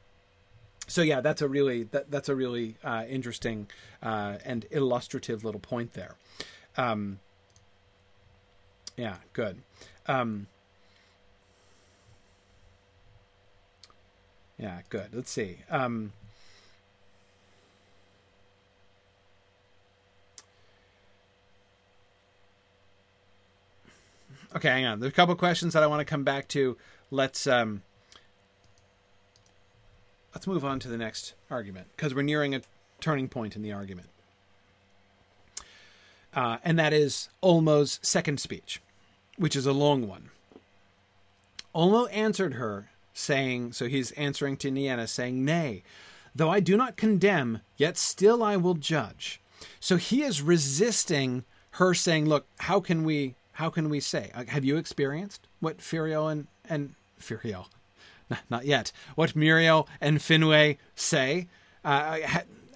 B: So yeah, that's a really that, that's a really uh, interesting uh, and illustrative little point there. Um, yeah, good. Um, Yeah, good. Let's see. Um, okay, hang on. There's a couple questions that I want to come back to. Let's um, let's move on to the next argument because we're nearing a turning point in the argument, uh, and that is Ulmo's second speech, which is a long one. Ulmo answered her saying, so he's answering to Nienna, saying, Nay, though I do not condemn, yet still I will judge. So he is resisting her saying, Look, how can we how can we say? Uh, have you experienced what Firiel and and Firiel, not yet. What Míriel and Finwë say? Uh,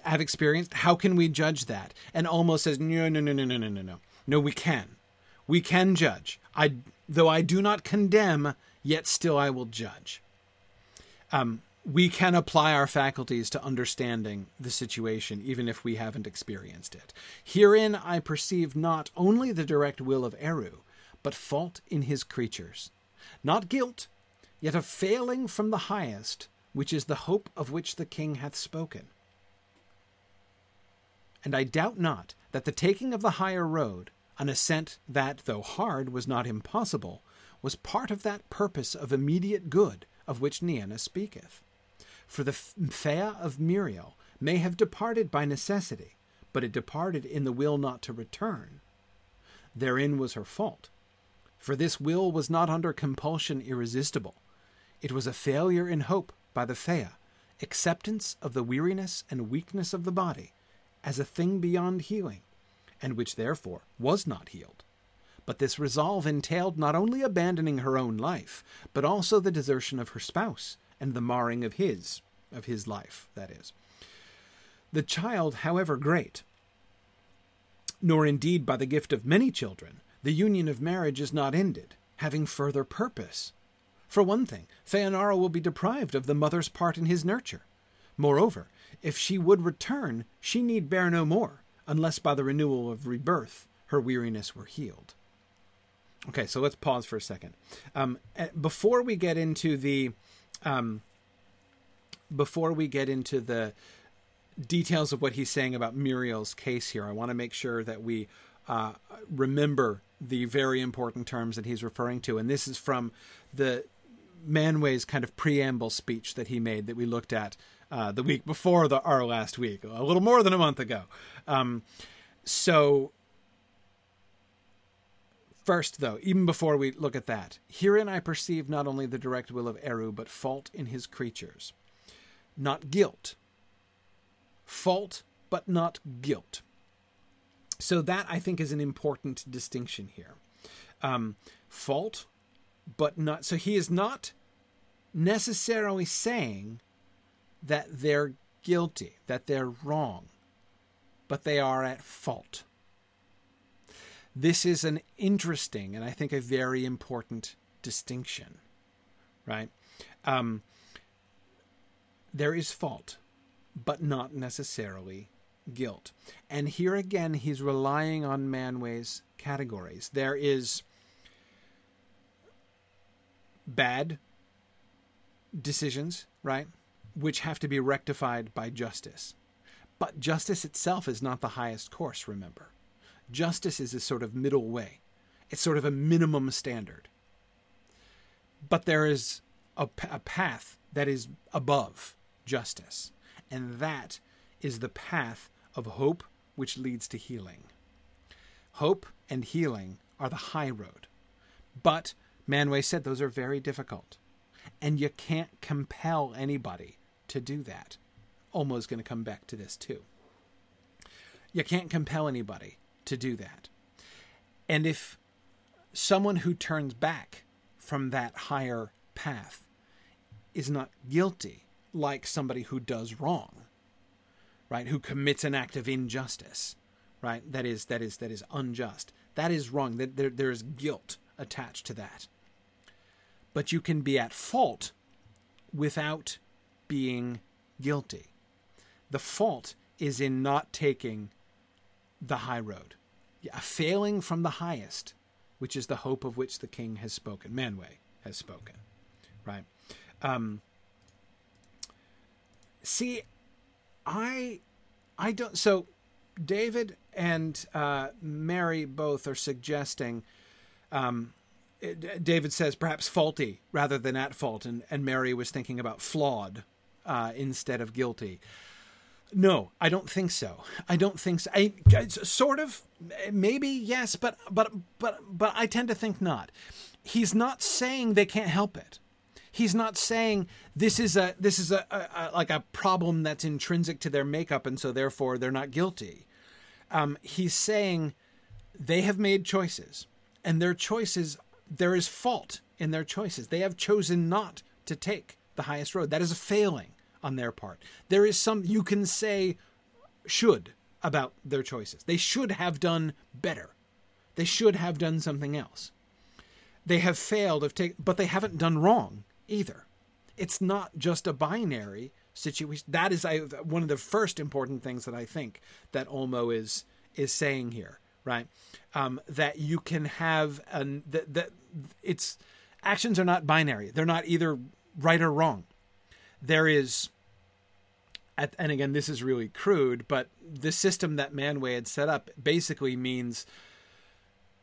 B: have experienced. How can we judge that? And Ulmo says, no, no, no, no, no, no, no, no. No, we can. We can judge. I, though I do not condemn, yet still I will judge um, we can apply our faculties to understanding the situation, even if we haven't experienced it. Herein I perceive not only the direct will of Eru, but fault in his creatures. Not guilt, yet a failing from the highest, which is the hope of which the king hath spoken. And I doubt not that the taking of the higher road, an ascent that, though hard, was not impossible, was part of that purpose of immediate good of which Nienna speaketh. For the Fea of Míriel may have departed by necessity, but it departed in the will not to return. Therein was her fault. For this will was not under compulsion irresistible. It was a failure in hope by the Fea, acceptance of the weariness and weakness of the body as a thing beyond healing, and which therefore was not healed. But this resolve entailed not only abandoning her own life, but also the desertion of her spouse and the marring of his, of his life, that is. The child, however great, nor indeed by the gift of many children, the union of marriage is not ended, having further purpose. For one thing, Feanora will be deprived of the mother's part in his nurture. Moreover, if she would return, she need bear no more, unless by the renewal of rebirth her weariness were healed. Okay, so let's pause for a second. Um, eh, before we get into the, um, before we get into the details of what he's saying about Míriel's case here, I want to make sure that we uh, remember the very important terms that he's referring to, and this is from the Manwë's kind of preamble speech that he made that we looked at uh, the week before the our last week, a little more than a month ago. Um, so First, though, even before we look at that, herein I perceive not only the direct will of Eru, but fault in his creatures. Not guilt. Fault, but not guilt. So that I think is an important distinction here. Um, fault, but not. So he is not necessarily saying that they're guilty, that they're wrong, but they are at fault. This is an interesting and I think a very important distinction, right? Um, there is fault, but not necessarily guilt. And here again, he's relying on Manwë's categories. There is bad decisions, right, which have to be rectified by justice. But justice itself is not the highest course, remember. Justice is a sort of middle way. It's sort of a minimum standard. But there is a, path that is above justice, and that is the path of hope which leads to healing. Hope and healing are the high road. But Manwë said those are very difficult. And you can't compel anybody to do that. Ulmo's going to come back to this too. You can't compel anybody to do that. And if someone who turns back from that higher path is not guilty, like somebody who does wrong, right, who commits an act of injustice, right, that is that is that is unjust, that is wrong. That there, there is guilt attached to that. But you can be at fault without being guilty. The fault is in not taking the high road, a failing from the highest, which is the hope of which the king has spoken. Manwë has spoken, right? Um, see, I, I don't. So, David and uh, Mary both are suggesting. Um, David says perhaps faulty rather than at fault, and, and Mary was thinking about flawed uh, instead of guilty. No, I don't think so. I don't think so. I sort of maybe yes, but but but but I tend to think not. He's not saying they can't help it. He's not saying this is a this is a, a, a like a problem that's intrinsic to their makeup and so therefore they're not guilty. Um, he's saying they have made choices and their choices there is fault in their choices. They have chosen not to take the highest road. That is a failing on their part. There is some you can say should about their choices. They should have done better. They should have done something else. They have failed of take, but they haven't done wrong either. It's not just a binary situation. That is I, one of the first important things that I think that Ulmo is is saying here, right? Um, that you can have an that that it's actions are not binary. They're not either right or wrong. There is at, and again, this is really crude, but the system that Manwë had set up basically means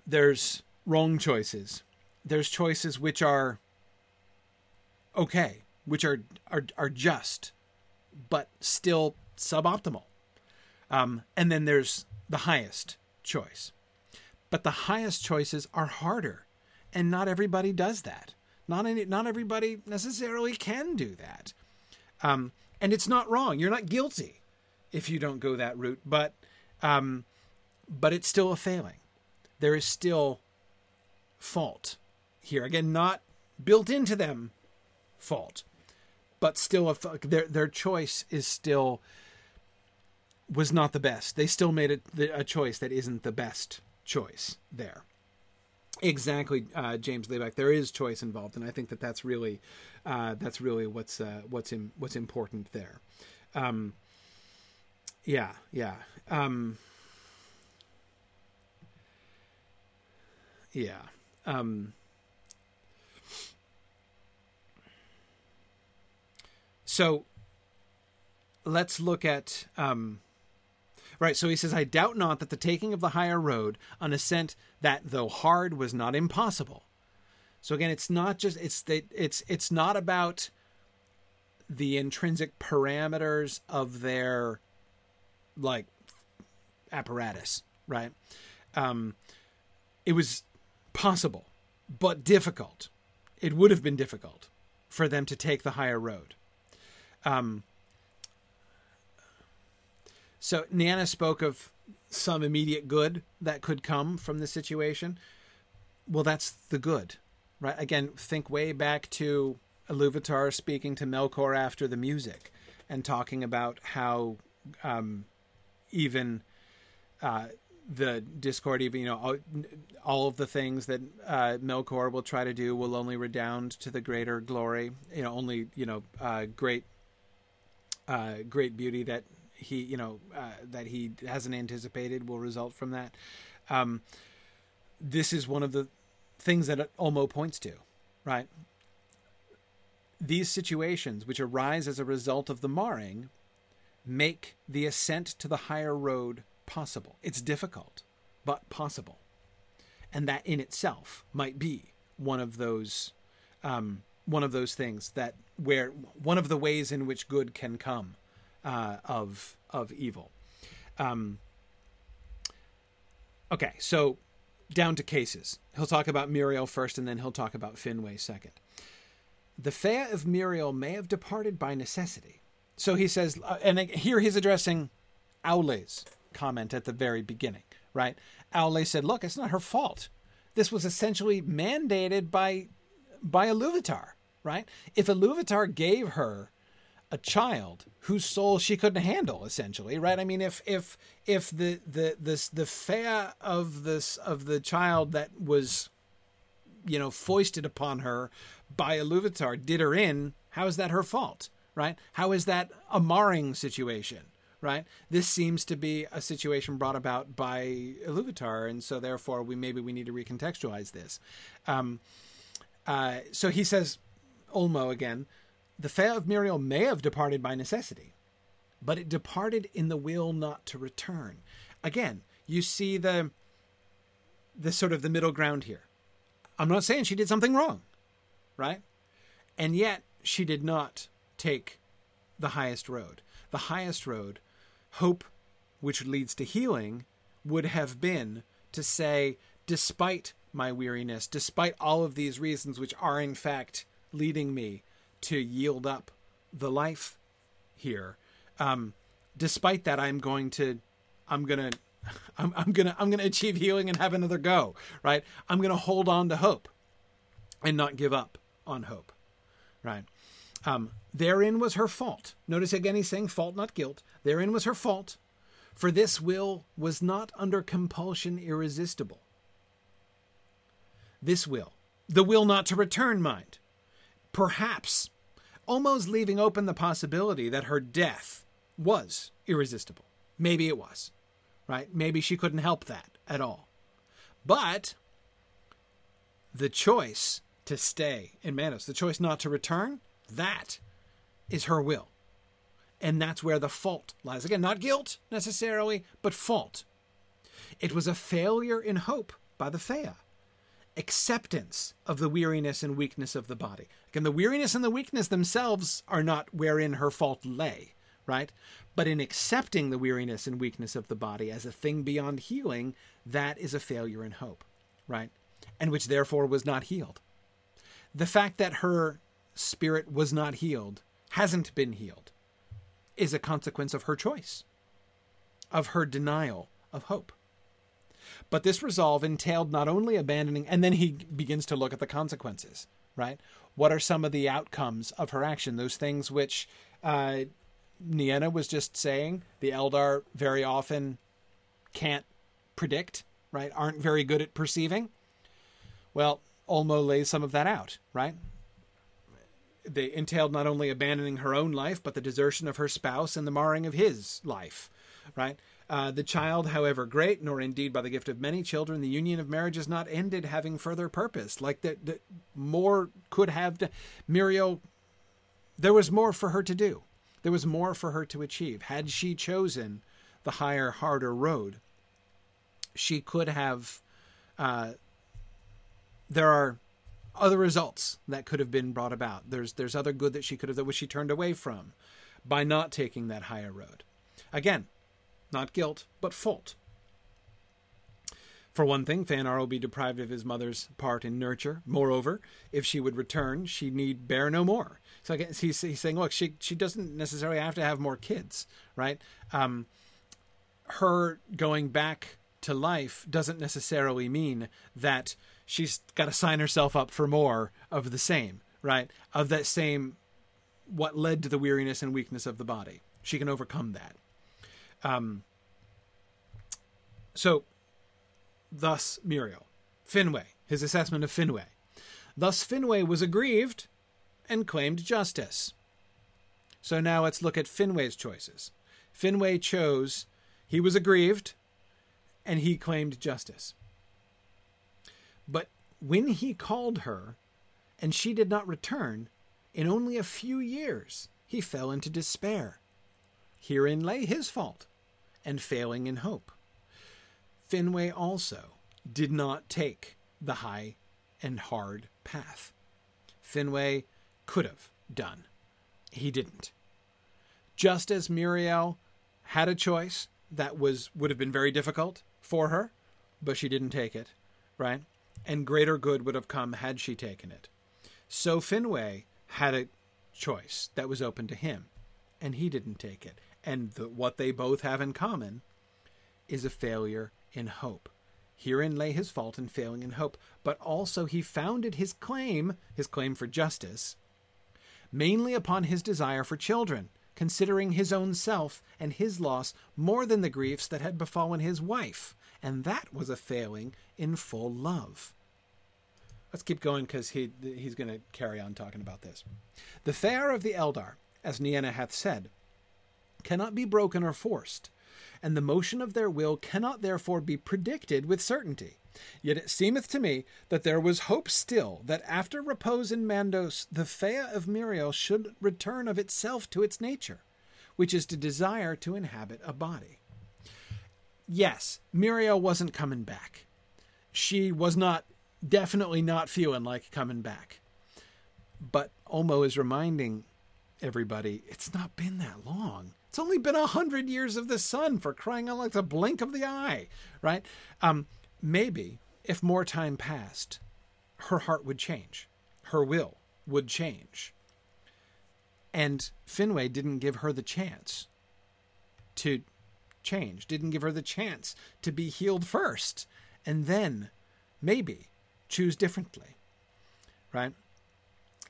B: there's wrong choices. There's choices which are okay, which are are, are just, but still suboptimal. Um, and then there's the highest choice. But the highest choices are harder, and not everybody does that. Not any, not everybody necessarily can do that. Um, and it's not wrong. You're not guilty if you don't go that route, but um, but it's still a failing. There is still fault here. Again, not built into them fault, but still a, their their choice is still was not the best. They still made a, a choice that isn't the best choice there. Exactly, uh, James Liebeck. There is choice involved, and I think that that's really uh, that's really what's uh, what's what's important there. Um, yeah, yeah, um, yeah. um, so let's look at um, right so he says i doubt not that the taking of the higher road an ascent that though hard was not impossible. So again it's not just it's the, it's it's not about the intrinsic parameters of their like apparatus right? Um it was possible but difficult. It would have been difficult for them to take the higher road. Um so Nienna spoke of some immediate good that could come from the situation. Well, that's the good, right? Again, think way back to Iluvatar speaking to Melkor after the music and talking about how um, even uh, the Discord, even you know, all, all of the things that uh, Melkor will try to do will only redound to the greater glory. You know, only you know, uh, great, uh, great beauty that he you know uh, that he hasn't anticipated will result from that. Um, this is one of the things that Ulmo points to, right? These situations, which arise as a result of the marring, make the ascent to the higher road possible. It's difficult, but possible, and that in itself might be one of those um, one of those things that where one of the ways in which good can come uh, of of evil. Um, okay, so down to cases. He'll talk about Míriel first, and then he'll talk about Finwë second. The Fea of Míriel may have departed by necessity. So he says, uh, and here he's addressing Aule's comment at the very beginning, right? Aule said, "Look, it's not her fault. This was essentially mandated by by Iluvatar, right? If Iluvatar gave her a child whose soul she couldn't handle essentially right? I mean if if if the the this the fea of this of the child that was you know foisted upon her by a Iluvatar did her in how is that her fault right? How is that a marring situation right? This seems to be a situation brought about by Iluvatar and so therefore we maybe we need to recontextualize this. Um, uh, so he says Ulmo again the Fea of Míriel may have departed by necessity, but it departed in the will not to return. Again, you see the the sort of the middle ground here. I'm not saying she did something wrong, right? And yet she did not take the highest road. The highest road, hope which leads to healing, would have been to say, despite my weariness, despite all of these reasons which are in fact leading me to yield up the life here. Um, despite that, I'm going to, I'm gonna, I'm, I'm gonna, I'm gonna achieve healing and have another go. Right? I'm gonna hold on to hope, and not give up on hope. Right? Um, therein was her fault. Notice again, he's saying fault, not guilt. Therein was her fault, for this will was not under compulsion irresistible. This will, the will not to return, mind, perhaps almost leaving open the possibility that her death was irresistible. Maybe it was, right? Maybe she couldn't help that at all. But the choice to stay in Mandos, the choice not to return, that is her will. And that's where the fault lies. Again, not guilt necessarily, but fault. It was a failure in hope by the Fea acceptance of the weariness and weakness of the body. Again, the weariness and the weakness themselves are not wherein her fault lay, right? But in accepting the weariness and weakness of the body as a thing beyond healing, that is a failure in hope, right? And which therefore was not healed. The fact that her spirit was not healed, hasn't been healed, is a consequence of her choice, of her denial of hope. But this resolve entailed not only abandoning, and then he begins to look at the consequences, right? What are some of the outcomes of her action? Those things which uh, Nienna was just saying, the Eldar very often can't predict, right? Aren't very good at perceiving. Well, Ulmo lays some of that out, right? they entailed not only abandoning her own life, but the desertion of her spouse and the marring of his life. Right. Uh, the child, however great, nor indeed by the gift of many children, the union of marriage is not ended, having further purpose. Like that, that more could have. To, Míriel, there was more for her to do. There was more for her to achieve. Had she chosen the higher, harder road, she could have. Uh, there are other results that could have been brought about. There's there's other good that she could have that which she turned away from by not taking that higher road. Again, not guilt, but fault. For one thing, Feanor will be deprived of his mother's part in nurture. Moreover, if she would return, she need bear no more. So he's, he's saying, look, she she doesn't necessarily have to have more kids, right? Um, her going back to life doesn't necessarily mean that she's got to sign herself up for more of the same, right? Of that same, what led to the weariness and weakness of the body. She can overcome that. Um, so, thus Míriel. Finwë, his assessment of Finwë. Thus Finwë was aggrieved and claimed justice. So now let's look at Finwë's choices. Finwë chose, he was aggrieved, and he claimed justice. But when he called her, and she did not return, in only a few years he fell into despair. Herein lay his fault and failing in hope. Finwë also did not take the high and hard path. Finwë could have done. He didn't. Just as Míriel had a choice that was would have been very difficult for her, but she didn't take it, right? And greater good would have come had she taken it. So Finwë had a choice that was open to him, and he didn't take it and the, what they both have in common is a failure in hope. Herein lay his fault in failing in hope, but also he founded his claim, his claim for justice, mainly upon his desire for children, considering his own self and his loss more than the griefs that had befallen his wife, and that was a failing in full love. Let's keep going because he, he's going to carry on talking about this. The fea of the Eldar, as Nienna hath said, cannot be broken or forced, and the motion of their will cannot therefore be predicted with certainty. Yet it seemeth to me that there was hope still that after repose in Mandos the Fea of Míriel should return of itself to its nature, which is to desire to inhabit a body. Yes, Míriel wasn't coming back. She was not definitely not feeling like coming back. But Ulmo is reminding everybody it's not been that long. It's only been a hundred years of the sun for crying out like the blink of the eye, right? Um, maybe if more time passed, her heart would change, her will would change. And Finwë didn't give her the chance to change, didn't give her the chance to be healed first, and then maybe choose differently, right?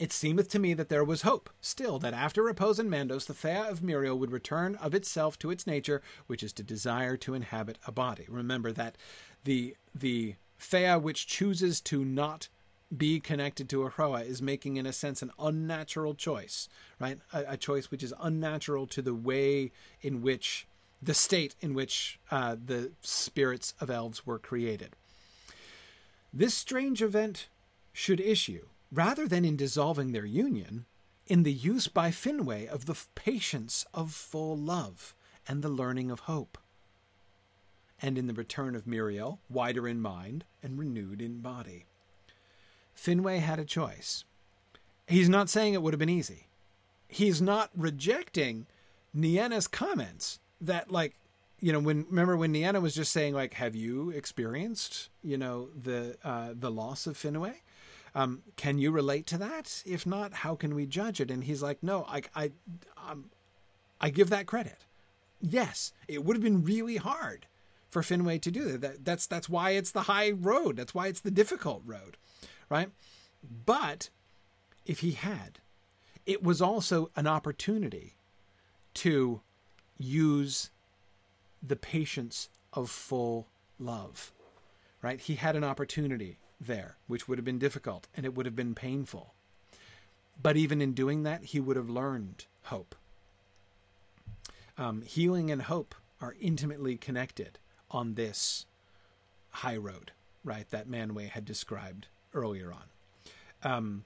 B: It seemeth to me that there was hope, still, that after repose in Mandos, the Fea of Míriel would return of itself to its nature, which is to desire to inhabit a body. Remember that the the Fea which chooses to not be connected to a is making, in a sense, an unnatural choice, right? A, a, choice which is unnatural to the way in which the state in which uh, the spirits of elves were created. This strange event should issue rather than in dissolving their union, in the use by Finwë of the patience of full love and the learning of hope, and in the return of Míriel, wider in mind and renewed in body. Finwë had a choice. He's not saying it would have been easy. He's not rejecting Nienna's comments that, like, you know, when remember when Nienna was just saying, like, have you experienced, you know, the uh, the loss of Finwë? Um, can you relate to that? If not, how can we judge it? And he's like, no, I, I, um, I give that credit. Yes, it would have been really hard for Finwë to do that. that. That's that's why it's the high road. That's why it's the difficult road, right? But if he had, it was also an opportunity to use the patience of full love, right? He had an opportunity there, which would have been difficult and it would have been painful. but even in doing that, he would have learned hope. Um, healing and hope are intimately connected on this high road, right? That Manwë had described earlier on. Um,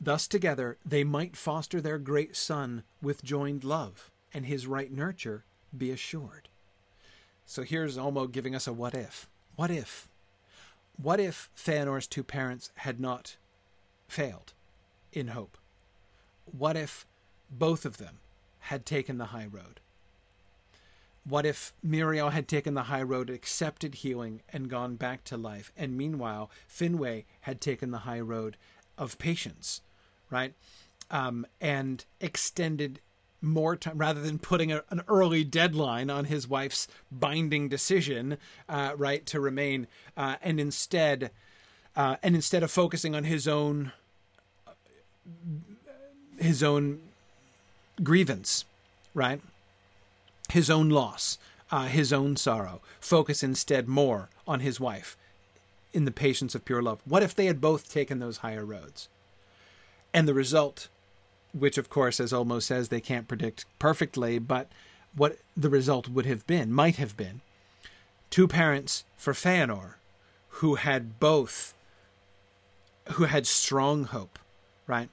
B: Thus together they might foster their great son with joined love, and his right nurture be assured. So here's Ulmo giving us a what if. What if? What if Feanor's two parents had not failed in hope? What if both of them had taken the high road? What if Míriel had taken the high road, accepted healing, and gone back to life? And meanwhile, Finwë had taken the high road of patience right? Um, and extended more time rather than putting a, an early deadline on his wife's binding decision, uh, right, to remain, uh, and instead, uh, and instead of focusing on his own, his own grievance, right, his own loss, uh, his own sorrow, focus instead more on his wife in the patience of pure love. What if they had both taken those higher roads? And the result, which of course, as Ulmo says, they can't predict perfectly, but what the result would have been, might have been, two parents for Feanor who had both, who had strong hope, right?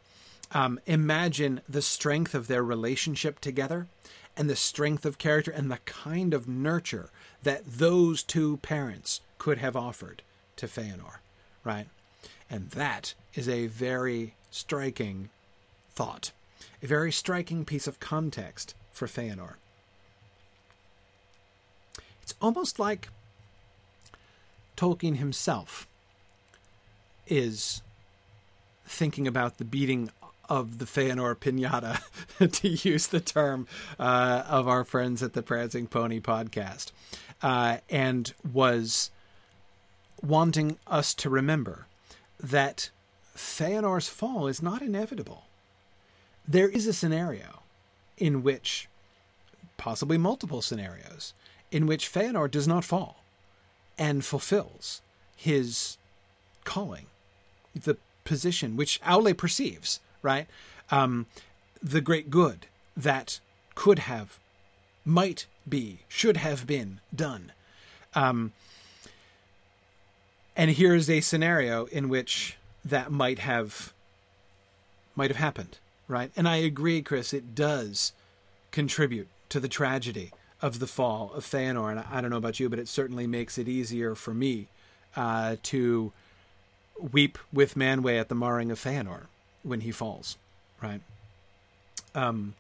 B: Um, imagine the strength of their relationship together and the strength of character and the kind of nurture that those two parents could have offered to Feanor, right? And that is a very striking thought, a very striking piece of context for Feanor. It's almost like Tolkien himself is thinking about the beating of the Feanor pinata, to use the term uh, of our friends at the Prancing Pony podcast, uh, and was wanting us to remember that Feanor's fall is not inevitable. There is a scenario in which, possibly multiple scenarios, in which Feanor does not fall and fulfills his calling, the position which Aule perceives, right? Um, the great good that could have, might be, should have been done. Um, and here's a scenario in which that might have might have happened, right? And I agree, Chris, it does contribute to the tragedy of the fall of Feanor. And I don't know about you, but it certainly makes it easier for me uh, to weep with Manwë at the marring of Feanor when he falls, right? Um,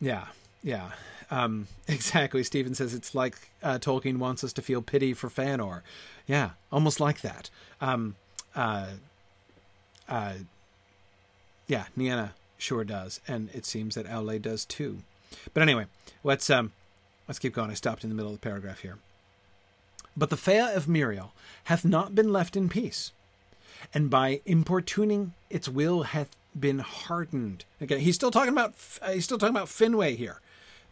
B: yeah, yeah, um, exactly. Stephen says it's like uh, Tolkien wants us to feel pity for Feanor. Yeah, almost like that. Um, uh, uh, yeah, Nienna sure does, and it seems that Aule does too. But anyway, let's um, let's keep going. I stopped in the middle of the paragraph here. But the Fea of Míriel hath not been left in peace, and by importuning its will hath been hardened. Again, he's still talking about uh, he's still talking about Finwë here,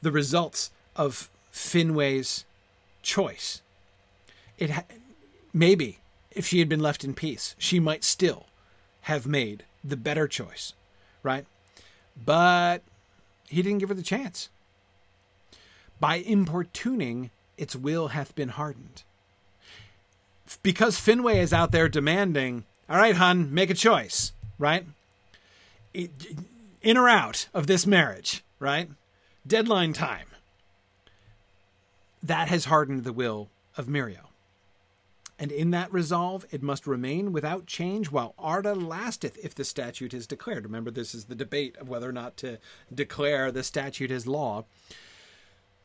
B: the results of Finwë's choice. It ha- maybe if she had been left in peace, she might still have made the better choice, right? But he didn't give her the chance. By importuning, its will hath been hardened. Because Finwë is out there demanding, all right, hun, make a choice, right? In or out of this marriage, right? Deadline time. That has hardened the will of Míriel and in that resolve it must remain without change while Arda lasteth if the statute is declared. Remember, this is the debate of whether or not to declare the statute as law.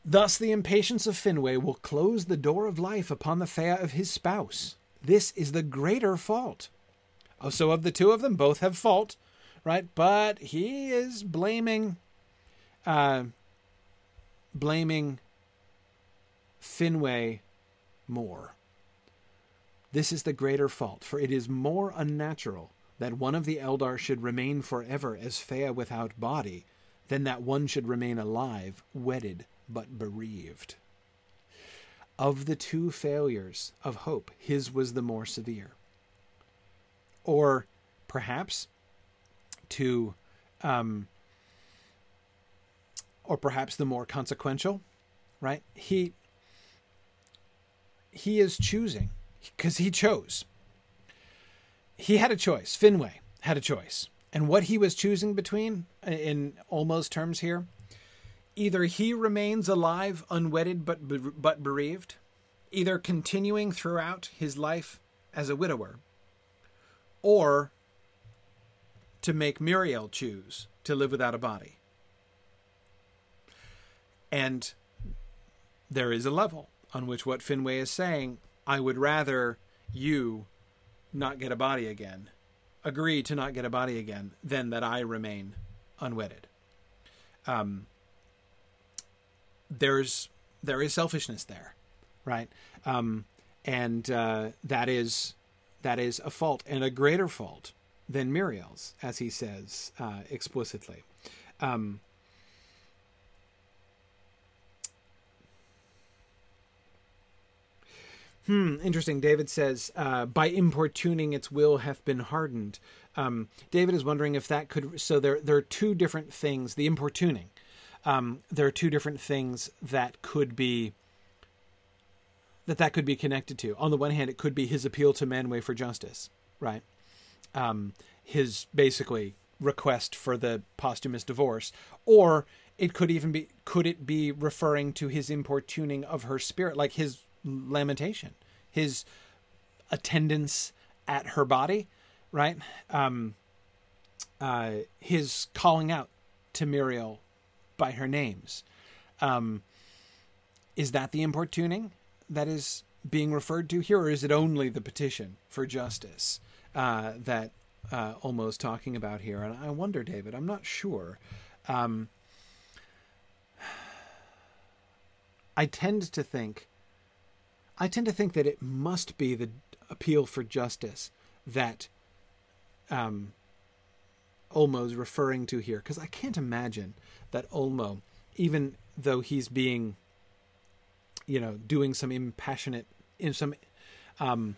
B: Thus, the impatience of Finwë will close the door of life upon the fea of his spouse. This is the greater fault. Oh, so of the two of them, both have fault, right? But he is blaming, uh, blaming Finwë more. This is the greater fault, for it is more unnatural that one of the Eldar should remain forever as Fea without body than that one should remain alive, wedded, but bereaved. Of the two failures of hope, his was the more severe. or perhaps to, um, or perhaps the more consequential, right? He he is choosing because he chose. He had a choice. Finwë had a choice. And what he was choosing between, in almost terms here, either he remains alive, unwedded but but bereaved, either continuing throughout his life as a widower, or to make Míriel choose to live without a body. And there is a level on which what Finwë is saying, I would rather you not get a body again, agree to not get a body again, than that I remain unwedded. Um, there's there is selfishness there, right? Um, and uh, that is that is a fault and a greater fault than Míriel's, as he says uh, explicitly. Um, Hmm, interesting. David says, uh, by importuning its will hath been hardened. Um, David is wondering if that could. So there, there are two different things. The importuning. Um, there are two different things that could be that that could be connected to. On the one hand, it could be his appeal to Manwë for justice, right? Um, his basically request for the posthumous divorce, or it could even be could it be referring to his importuning of her spirit, like his lamentation, his attendance at her body, right? Um, uh, his calling out to Míriel by her names. Um, is that the importuning that is being referred to here, or is it only the petition for justice uh, that uh, Ulmo's talking about here? And I wonder, David, I'm not sure. Um, I tend to think I tend to think that it must be the appeal for justice that um, Ulmo's referring to here, because I can't imagine that Ulmo, even though he's being, you know, doing some impassionate, in some, um,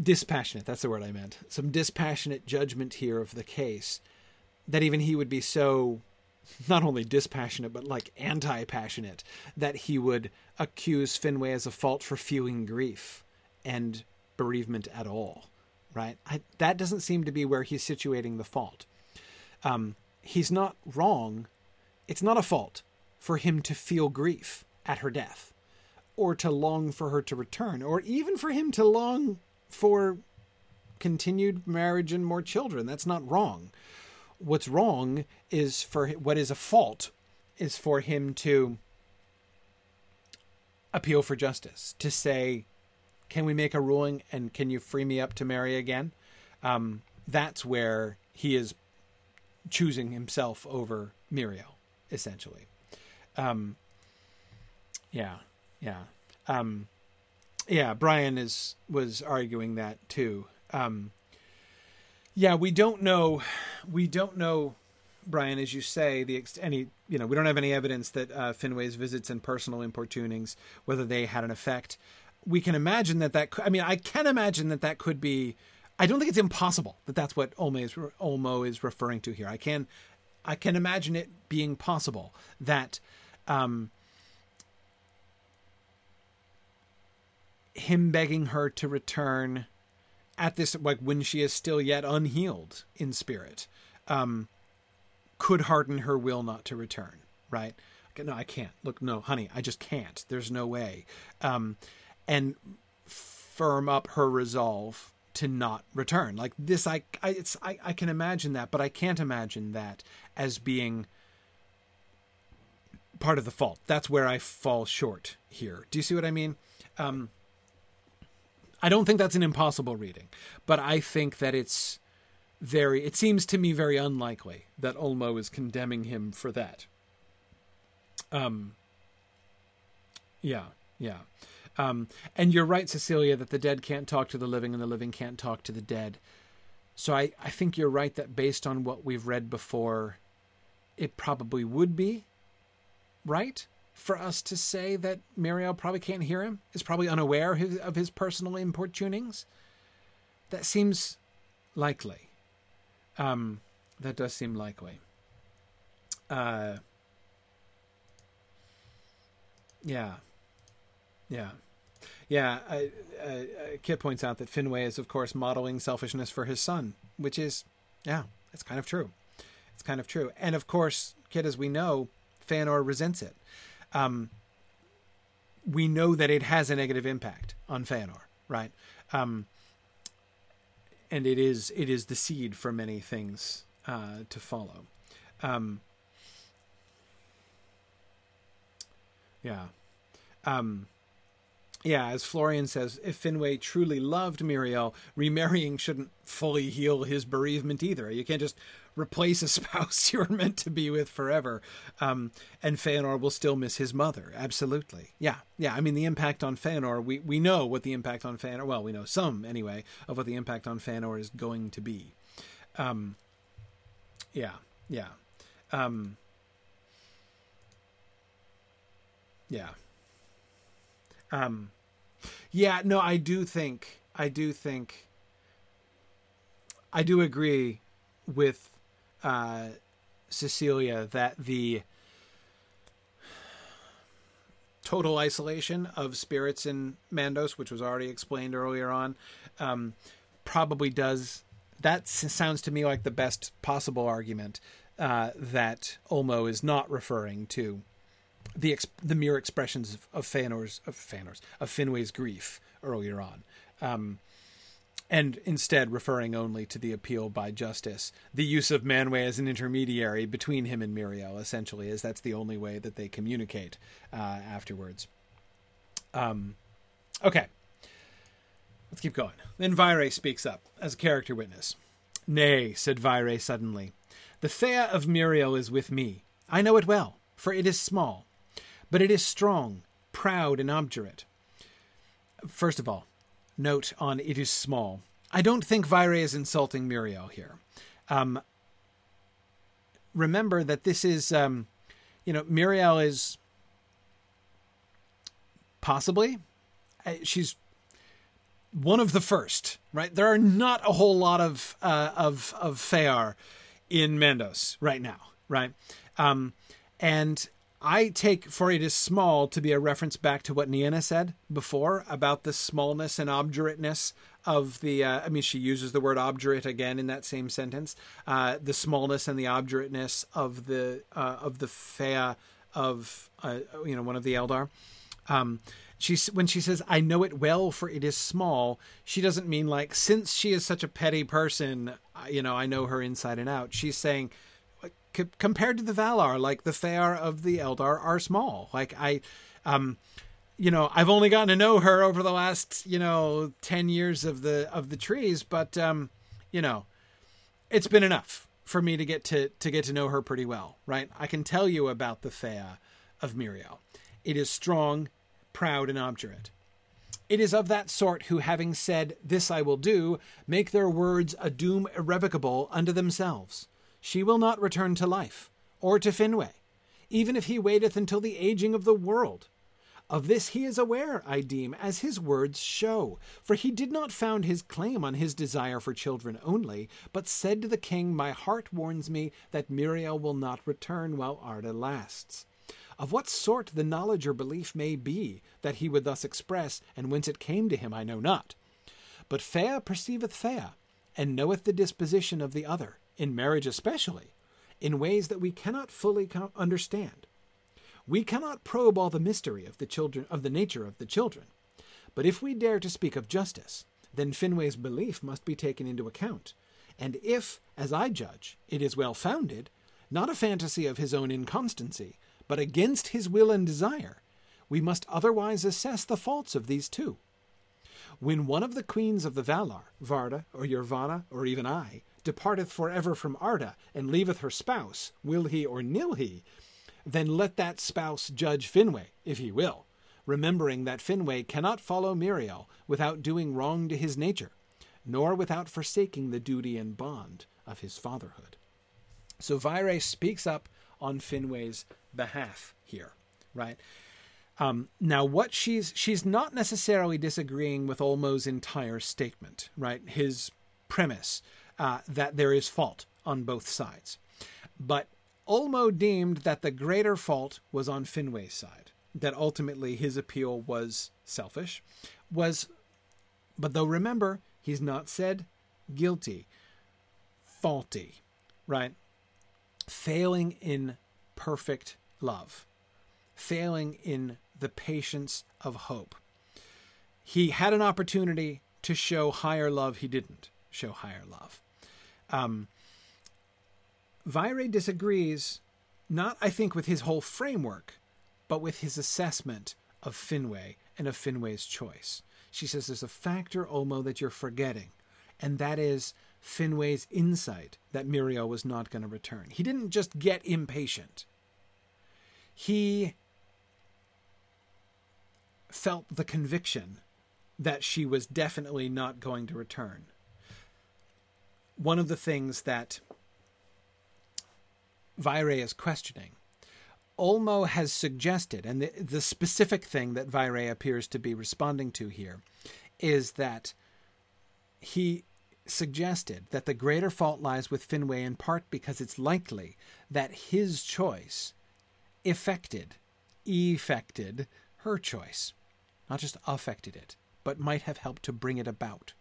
B: dispassionate, that's the word I meant, some dispassionate judgment here of the case, that even he would be so not only dispassionate but like anti-passionate that he would accuse Finwë as a fault for feeling grief and bereavement at all right? I, that doesn't seem to be where he's situating the fault. Um, he's not wrong. It's not a fault for him to feel grief at her death or to long for her to return or even for him to long for continued marriage and more children. That's not wrong what's wrong is for what is a fault is for him to appeal for justice to say can we make a ruling and can you free me up to marry again? Um, that's where he is choosing himself over Míriel essentially. Um, yeah yeah. Um, yeah brian is was arguing that too. Um, yeah, we don't know. We don't know, Brian, as you say, the ex- any you know we don't have any evidence that uh, Finwë's visits and personal importunings whether they had an effect. We can imagine that that. I mean, I can imagine that that could be. I don't think it's impossible that that's what Ulmo is, Ulmo is referring to here. I can, I can imagine it being possible that. Um, him begging her to return at this like when she is still yet unhealed in spirit um could harden her will not to return right? No i can't. Look no honey i just can't. There's no way. Um and firm up her resolve to not return. Like this i i it's i, I can imagine that but i can't imagine that as being part of the fault. That's where i fall short here. Do you see what i mean? Um I don't think that's an impossible reading, but I think that it's very, it seems to me very unlikely that Ulmo is condemning him for that. Um, yeah, yeah. Um, and you're right, Cecilia, that the dead can't talk to the living and the living can't talk to the dead. So I, I think you're right that based on what we've read before, it probably would be right for us to say that Miriel probably can't hear him, is probably unaware of his, of his personal importunings? That seems likely. Um, that does seem likely. Uh, yeah. Yeah. Yeah. Uh, uh, Kit points out that Finwë is, of course, modeling selfishness for his son, which is, yeah, it's kind of true. It's kind of true. And of course, Kit, as we know, Feanor resents it. Um, we know that it has a negative impact on Feanor, right? Um, and it is it is the seed for many things uh, to follow. Um, yeah. Um, yeah, as Florian says, if Finwë truly loved Miriel, remarrying shouldn't fully heal his bereavement either. You can't just replace a spouse you were meant to be with forever. Um, and Feanor will still miss his mother. Absolutely. Yeah. Yeah. I mean, the impact on Feanor, we, we know what the impact on Feanor, well, we know some anyway, of what the impact on Feanor is going to be. Um, yeah. Yeah. Um, yeah. Um, yeah, no, I do think, I do think, I do agree with uh, Cecilia that the total isolation of spirits in Mandos, which was already explained earlier on, um, probably does. That sounds to me like the best possible argument uh, that Ulmo is not referring to the ex- the mere expressions of, of Feanor's of Feanor's of Finwë's grief earlier on, um, and instead referring only to the appeal by justice, the use of Manwë as an intermediary between him and Míriel, essentially, as that's the only way that they communicate uh, afterwards. Um, okay, let's keep going. Then Vairë speaks up as a character witness. Nay, said Vairë suddenly, the Fea of Míriel is with me. I know it well, for it is small but it is strong, proud, and obdurate. First of all, note on it is small. I don't think Vairë is insulting Míriel here. Um, remember that this is, um, you know, Míriel is possibly, uh, she's one of the first, right? There are not a whole lot of uh, of of Fëar in Mandos right now, right? Um, and I take for it is small to be a reference back to what Nienna said before about the smallness and obdurateness of the. Uh, I mean, she uses the word obdurate again in that same sentence. Uh, the smallness and the obdurateness of the uh, of the Fea of uh, you know one of the Eldar. Um, she's when she says "I know it well, for it is small." She doesn't mean like since she is such a petty person, you know, I know her inside and out. She's saying c- compared to the Valar, like the Fëar of the Eldar are small. Like I, um, you know, I've only gotten to know her over the last, you know, 10 years of the, of the trees, but, um, you know, it's been enough for me to get to, to get to know her pretty well, right? I can tell you about the Fea of Miriel. It is strong, proud, and obdurate. It is of that sort who, having said, This I will do, make their words a doom irrevocable unto themselves she will not return to life, or to Finwë, even if he waiteth until the aging of the world. Of this he is aware, I deem, as his words show, for he did not found his claim on his desire for children only, but said to the king, My heart warns me that Miriel will not return while Arda lasts. Of what sort the knowledge or belief may be that he would thus express, and whence it came to him, I know not. But Fea perceiveth Fea, and knoweth the disposition of the other, in marriage especially, in ways that we cannot fully understand. We cannot probe all the mystery of the children of the nature of the children, but if we dare to speak of justice, then Finwë's belief must be taken into account. And if, as I judge, it is well founded, not a fantasy of his own inconstancy, but against his will and desire, we must otherwise assess the faults of these two. When one of the queens of the Valar, Varda or Yavanna or even I, departeth forever from Arda, and leaveth her spouse, will he or nill he, then let that spouse judge Finwë, if he will, remembering that Finwë cannot follow Míriel without doing wrong to his nature, nor without forsaking the duty and bond of his fatherhood. So Vairë speaks up on Finwë's behalf here. right? Um, now, what she's she's not necessarily disagreeing with Ulmo's entire statement, right? His premise uh, that there is fault on both sides, but Ulmo deemed that the greater fault was on Finwë's side. That ultimately his appeal was selfish, was, but though remember he's not said guilty, faulty, right? Failing in perfect love, failing in the patience of hope. He had an opportunity to show higher love, he didn't show higher love. Um, Vairë disagrees, not, I think, with his whole framework, but with his assessment of Finwë and of Finwë's choice. She says there's a factor, Ulmo, that you're forgetting, and that is Finwë's insight that Míriel was not going to return. He didn't just get impatient, he felt the conviction that she was definitely not going to return. One of the things that Vairë is questioning, Ulmo has suggested, and the, the specific thing that Vairë appears to be responding to here is that he suggested that the greater fault lies with Finwë in part because it's likely that his choice affected, effected her choice. Not just affected it, but might have helped to bring it about.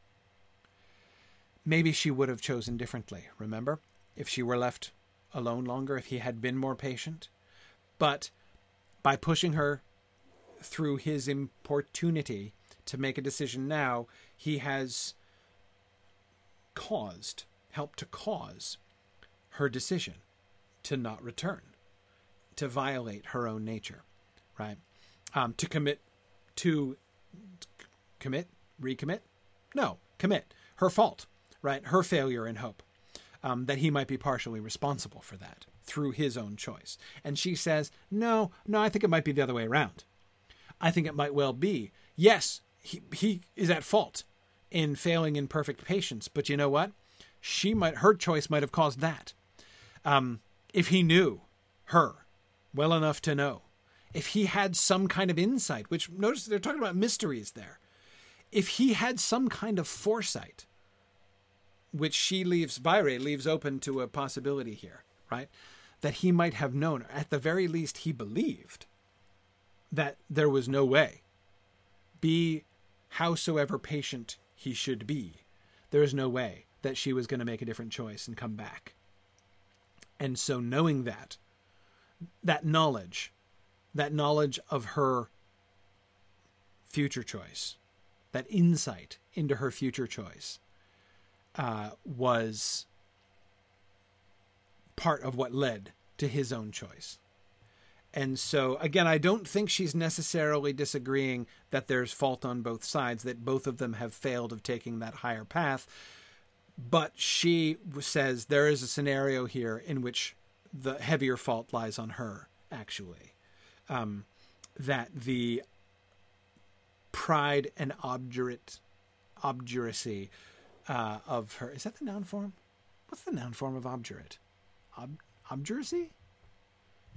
B: Maybe she would have chosen differently, remember? If she were left alone longer, if he had been more patient. But by pushing her through his importunity to make a decision now, he has caused, helped to cause her decision to not return, to violate her own nature, right? Um, to commit, to commit, recommit? No, commit. Her fault, right? Her failure in hope. Um, that he might be partially responsible for that through his own choice. And she says, No, no, I think it might be the other way around. I think it might well be, yes, he, he is at fault in failing in perfect patience. But you know what? She might her choice might have caused that. Um, if he knew her well enough to know, if he had some kind of insight, which notice they're talking about mysteries there. If he had some kind of foresight, which she leaves Vairë leaves open to a possibility here, right? That he might have known, at the very least, he believed that there was no way. Be howsoever patient he should be, there is no way that she was going to make a different choice and come back. And so, knowing that, that knowledge, that knowledge of her future choice, that insight into her future choice, uh, was part of what led to his own choice. And so, again, I don't think she's necessarily disagreeing that there's fault on both sides, that both of them have failed of taking that higher path. But she says there is a scenario here in which the heavier fault lies on her, actually. Um, that the pride and obdurate obduracy uh, of her is that the noun form? What's the noun form of obdurate? Ob- obduracy?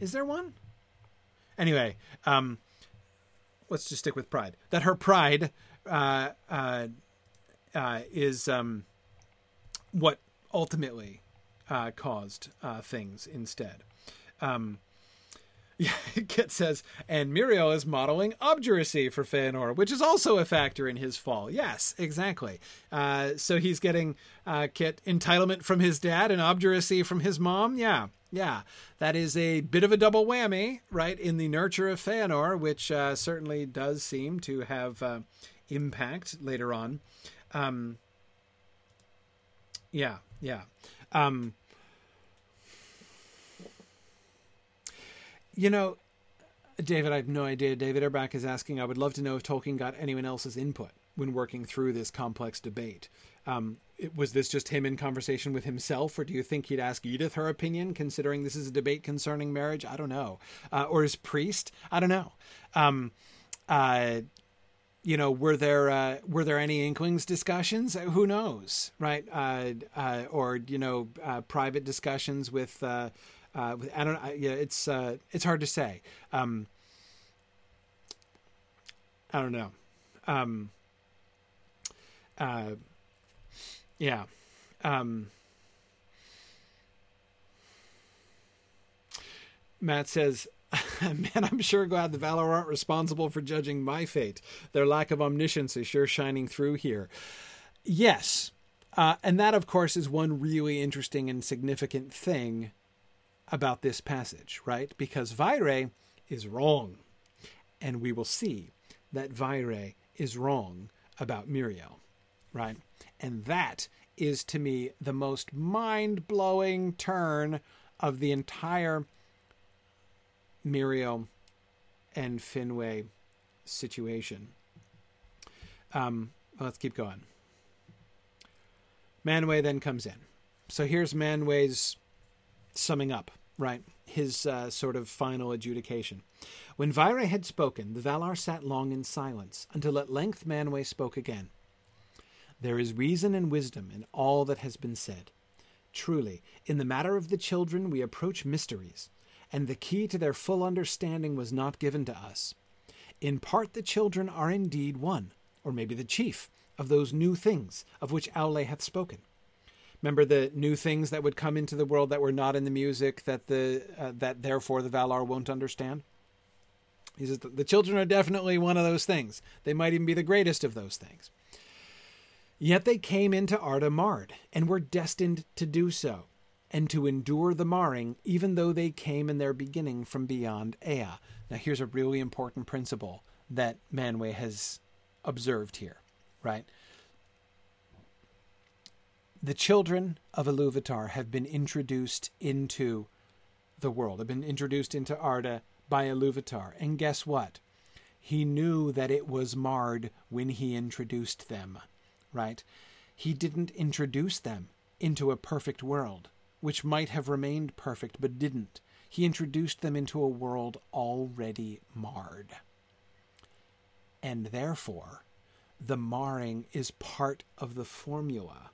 B: Is there one? Anyway, um, let's just stick with pride. That her pride uh, uh, uh, is um, what ultimately uh, caused uh, things instead. Um, Kit says, and Míriel is modeling obduracy for Feanor, which is also a factor in his fall. Yes, exactly. Uh, so he's getting Kit entitlement from his dad and obduracy from his mom. Yeah, yeah, that is a bit of a double whammy, right, in the nurture of Feanor, which uh, certainly does seem to have uh, impact later on. Um, yeah, yeah. Um, you know, David, I have no idea. David Erbach is asking, I would love to know if Tolkien got anyone else's input when working through this complex debate. Um, it, was this just him in conversation with himself, or do you think he'd ask Edith her opinion, considering this is a debate concerning marriage? I don't know. Uh, or his priest? I don't know. Um, uh, you know, were there uh, were there any inklings discussions? Who knows, right? Uh, uh, or you know, uh, private discussions with. With I don't. yeah, it's it's hard to say. Um, I don't know. Um, uh, yeah. Um, Matt says, Man, I'm sure glad the Valar aren't responsible for judging my fate. Their lack of omniscience is sure shining through here. Yes. Uh, and that, of course, is one really interesting and significant thing about this passage, right? Because Vaire is wrong. And we will see that Vaire is wrong about Míriel, right? And that is to me the most mind blowing turn of the entire Míriel and Finwë situation. Um, let's keep going. Manwë then comes in. So here's Manwë's summing up, right? His uh, sort of final adjudication. When Vaire had spoken, the Valar sat long in silence, until at length Manwë spoke again. There is reason and wisdom in all that has been said. Truly, in the matter of the children we approach mysteries, and the key to their full understanding was not given to us. In part the children are indeed one, or maybe the chief, of those new things of which Aule hath spoken. Remember the new things that would come into the world that were not in the music that the uh, that therefore the Valar won't understand. He says the children are definitely one of those things. They might even be the greatest of those things. Yet they came into Arda marred, and were destined to do so, and to endure the marring, even though they came in their beginning from beyond Ea. Now, here's a really important principle that Manwë has observed here, right? The children of Iluvatar have been introduced into the world, have been introduced into Arda by Iluvatar. And guess what? He knew that it was marred when he introduced them, right? He didn't introduce them into a perfect world, which might have remained perfect but didn't. He introduced them into a world already marred. And therefore, the marring is part of the formula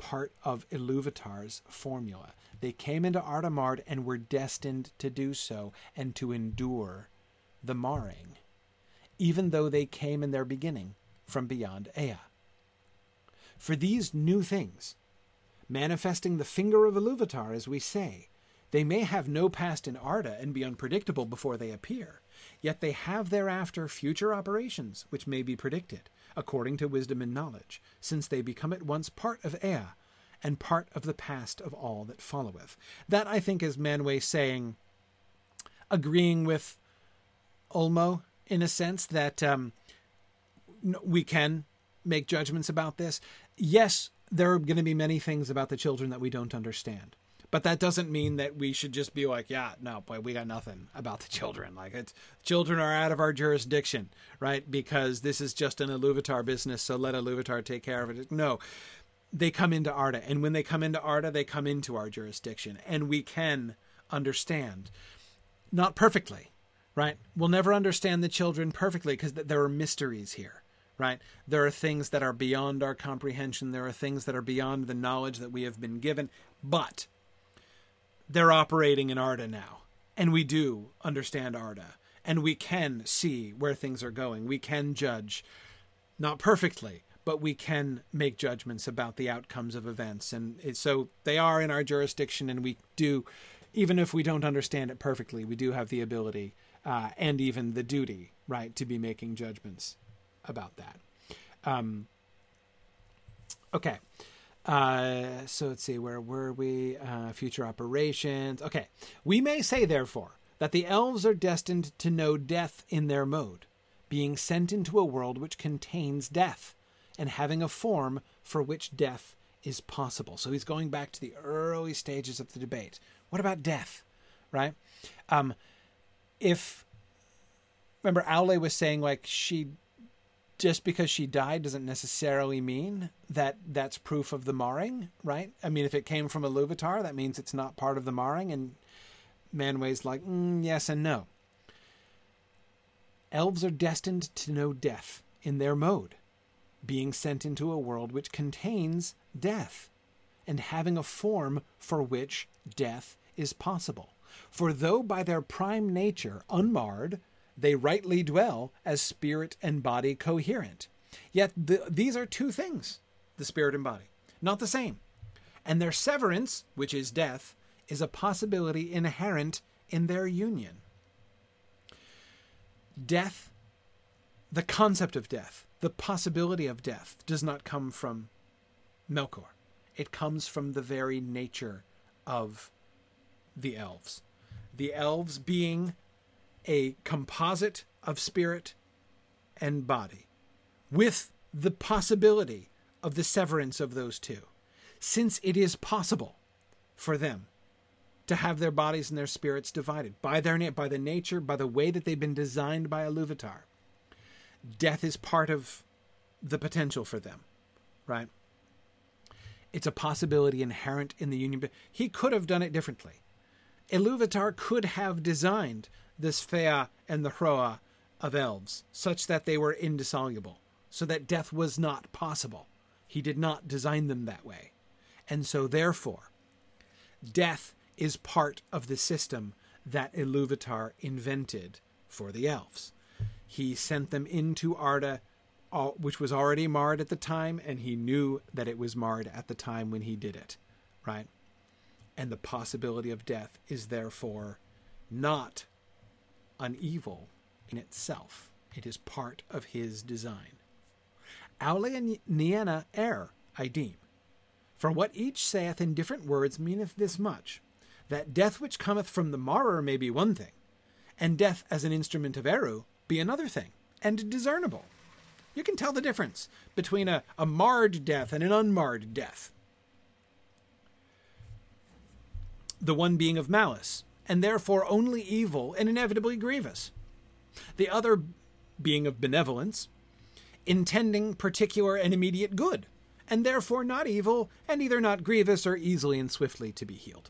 B: part of Iluvatar's formula. They came into Arda Marred and were destined to do so and to endure the marring, even though they came in their beginning from beyond Ea. For these new things, manifesting the finger of Iluvatar, as we say, they may have no past in Arda and be unpredictable before they appear, yet they have thereafter future operations which may be predicted, according to wisdom and knowledge, since they become at once part of Ea and part of the past of all that followeth. That, I think, is Manwë saying, agreeing with Ulmo in a sense that um, we can make judgments about this. Yes, there are going to be many things about the children that we don't understand. But that doesn't mean that we should just be like, yeah, no, boy, we got nothing about the children. Like, it's children are out of our jurisdiction, right? Because this is just an Iluvatar business, so let Iluvatar take care of it. No, they come into Arda, and when they come into Arda, they come into our jurisdiction, and we can understand, not perfectly, right? We'll never understand the children perfectly because there are mysteries here, right? There are things that are beyond our comprehension. There are things that are beyond the knowledge that we have been given, but they're operating in Arda now. And we do understand Arda. And we can see where things are going. We can judge, not perfectly, but we can make judgments about the outcomes of events. And so they are in our jurisdiction, and we do, even if we don't understand it perfectly, we do have the ability uh, and even the duty, right, to be making judgments about that. Um, okay. Uh, so let's see, where were we? Uh, future operations. Okay. We may say, therefore, that the elves are destined to know death in their mode, being sent into a world which contains death, and having a form for which death is possible. So he's going back to the early stages of the debate. What about death? Right? Um, if remember, Aule was saying like she just because she died doesn't necessarily mean that that's proof of the marring, right? I mean, if it came from Iluvatar, that means it's not part of the marring. And Manwë's like, mm, yes and no. Elves are destined to know death in their mode, being sent into a world which contains death, and having a form for which death is possible. For though by their prime nature unmarred, they rightly dwell as spirit and body coherent. Yet the, these are two things the spirit and body, not the same. And their severance, which is death, is a possibility inherent in their union. Death, the concept of death, the possibility of death, does not come from Melkor. It comes from the very nature of the elves. The elves being a composite of spirit and body, with the possibility of the severance of those two, since it is possible for them to have their bodies and their spirits divided by their by the nature, by the way that they've been designed by Iluvatar. Death is part of the potential for them, right? It's a possibility inherent in the union. But He could have done it differently. Iluvatar could have designed the Fea and the Hroa of elves such that they were indissoluble, so that death was not possible. He did not design them that way. And so, therefore, death is part of the system that Iluvatar invented for the elves. He sent them into Arda, which was already marred at the time, and he knew that it was marred at the time when he did it, right? And the possibility of death is therefore not an evil in itself. It is part of his design. Aule and Nienna err, I deem. For what each saith in different words meaneth this much that death which cometh from the marrer may be one thing, and death as an instrument of Eru be another thing, and discernible. You can tell the difference between a, a marred death and an unmarred death. The one being of malice, and therefore only evil and inevitably grievous. The other being of benevolence, intending particular and immediate good, and therefore not evil, and either not grievous or easily and swiftly to be healed.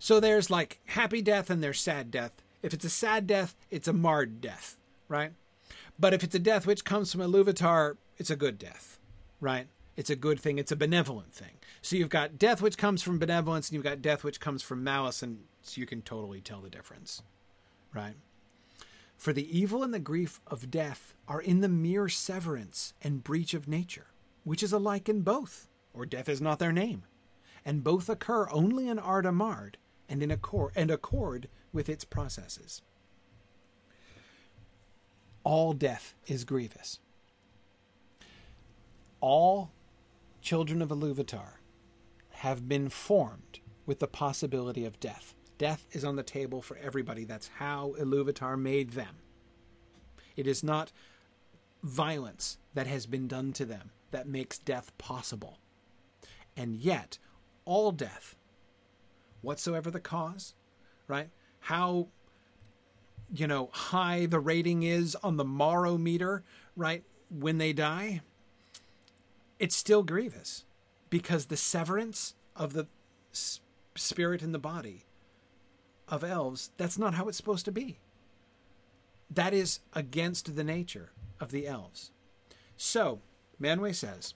B: So there's like happy death and there's sad death. If it's a sad death, it's a marred death, right? But if it's a death which comes from a Iluvatar, it's a good death, right? It's a good thing. It's a benevolent thing. So you've got death which comes from benevolence, and you've got death which comes from malice, and so you can totally tell the difference, right? For the evil and the grief of death are in the mere severance and breach of nature, which is alike in both, or death is not their name, and both occur only in Arda Marred, and in accord and accord with its processes. All death is grievous. All children of Iluvatar have been formed with the possibility of death. Death is on the table for everybody. That's how Iluvatar made them. It is not violence that has been done to them that makes death possible. And yet, all death whatsoever the cause, right? How you know high the rating is on the morrow meter, right? When they die, it's still grievous because the severance of the spirit and the body of elves, that's not how it's supposed to be. That is against the nature of the elves. So, Manwë says,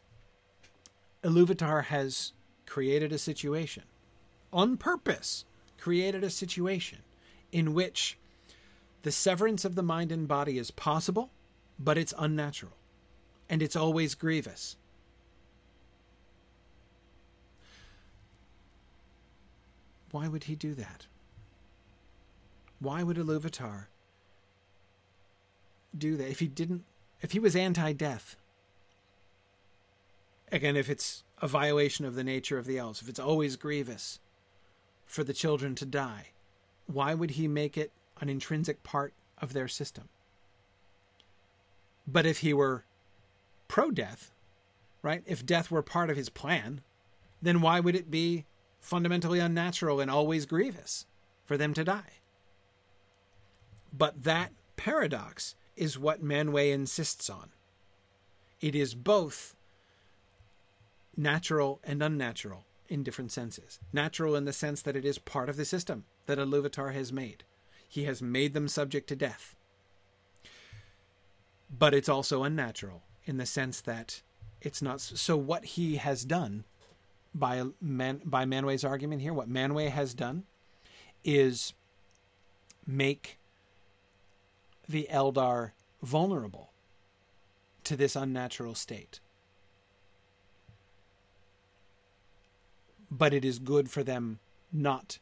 B: Iluvatar has created a situation on purpose, created a situation in which the severance of the mind and body is possible, but it's unnatural. And it's always grievous. Why would he do that? Why would Iluvatar do that if he didn't if he was anti-death? Again, if it's a violation of the nature of the elves, if it's always grievous, for the children to die, why would he make it an intrinsic part of their system? But if he were pro death, right, if death were part of his plan, then why would it be fundamentally unnatural and always grievous for them to die? But that paradox is what Manwë insists on. It is both natural and unnatural in different senses. Natural in the sense that it is part of the system that Iluvatar has made. He has made them subject to death. But it's also unnatural in the sense that it's not. So, what he has done by, Man, by Manwë's argument here, what Manwë has done is make the Eldar vulnerable to this unnatural state. But it is good for them not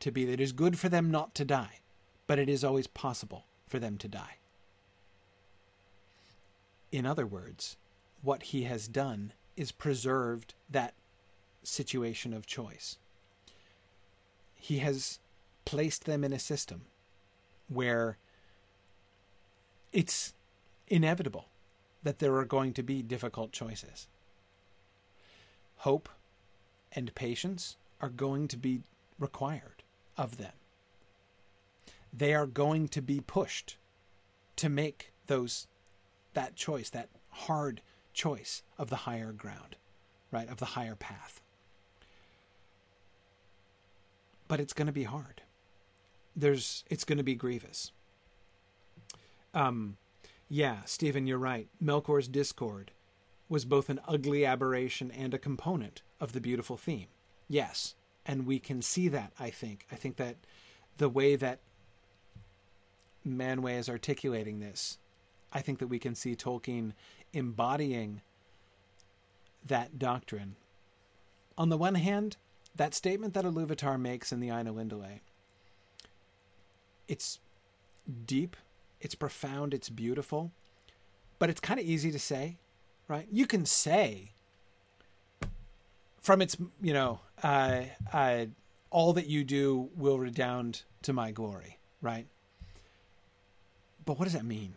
B: to be. It is good for them not to die, but it is always possible for them to die. In other words, what he has done is preserved that situation of choice. He has placed them in a system where it's inevitable that there are going to be difficult choices. Hope and patience are going to be required of them. They are going to be pushed to make those that choice, that hard choice of the higher ground, right? Of the higher path. But it's going to be hard. There's it's going to be grievous. Um yeah, Stephen, you're right. Melkor's discord was both an ugly aberration and a component of the beautiful theme. Yes, and we can see that, I think. I think that the way that Manwë is articulating this, I think that we can see Tolkien embodying that doctrine. On the one hand, that statement that Iluvatar makes in the Ainulindalë, it's deep, it's profound, it's beautiful, but it's kind of easy to say, right? You can say from its, you know, uh, uh, all that you do will redound to my glory, right? But what does that mean?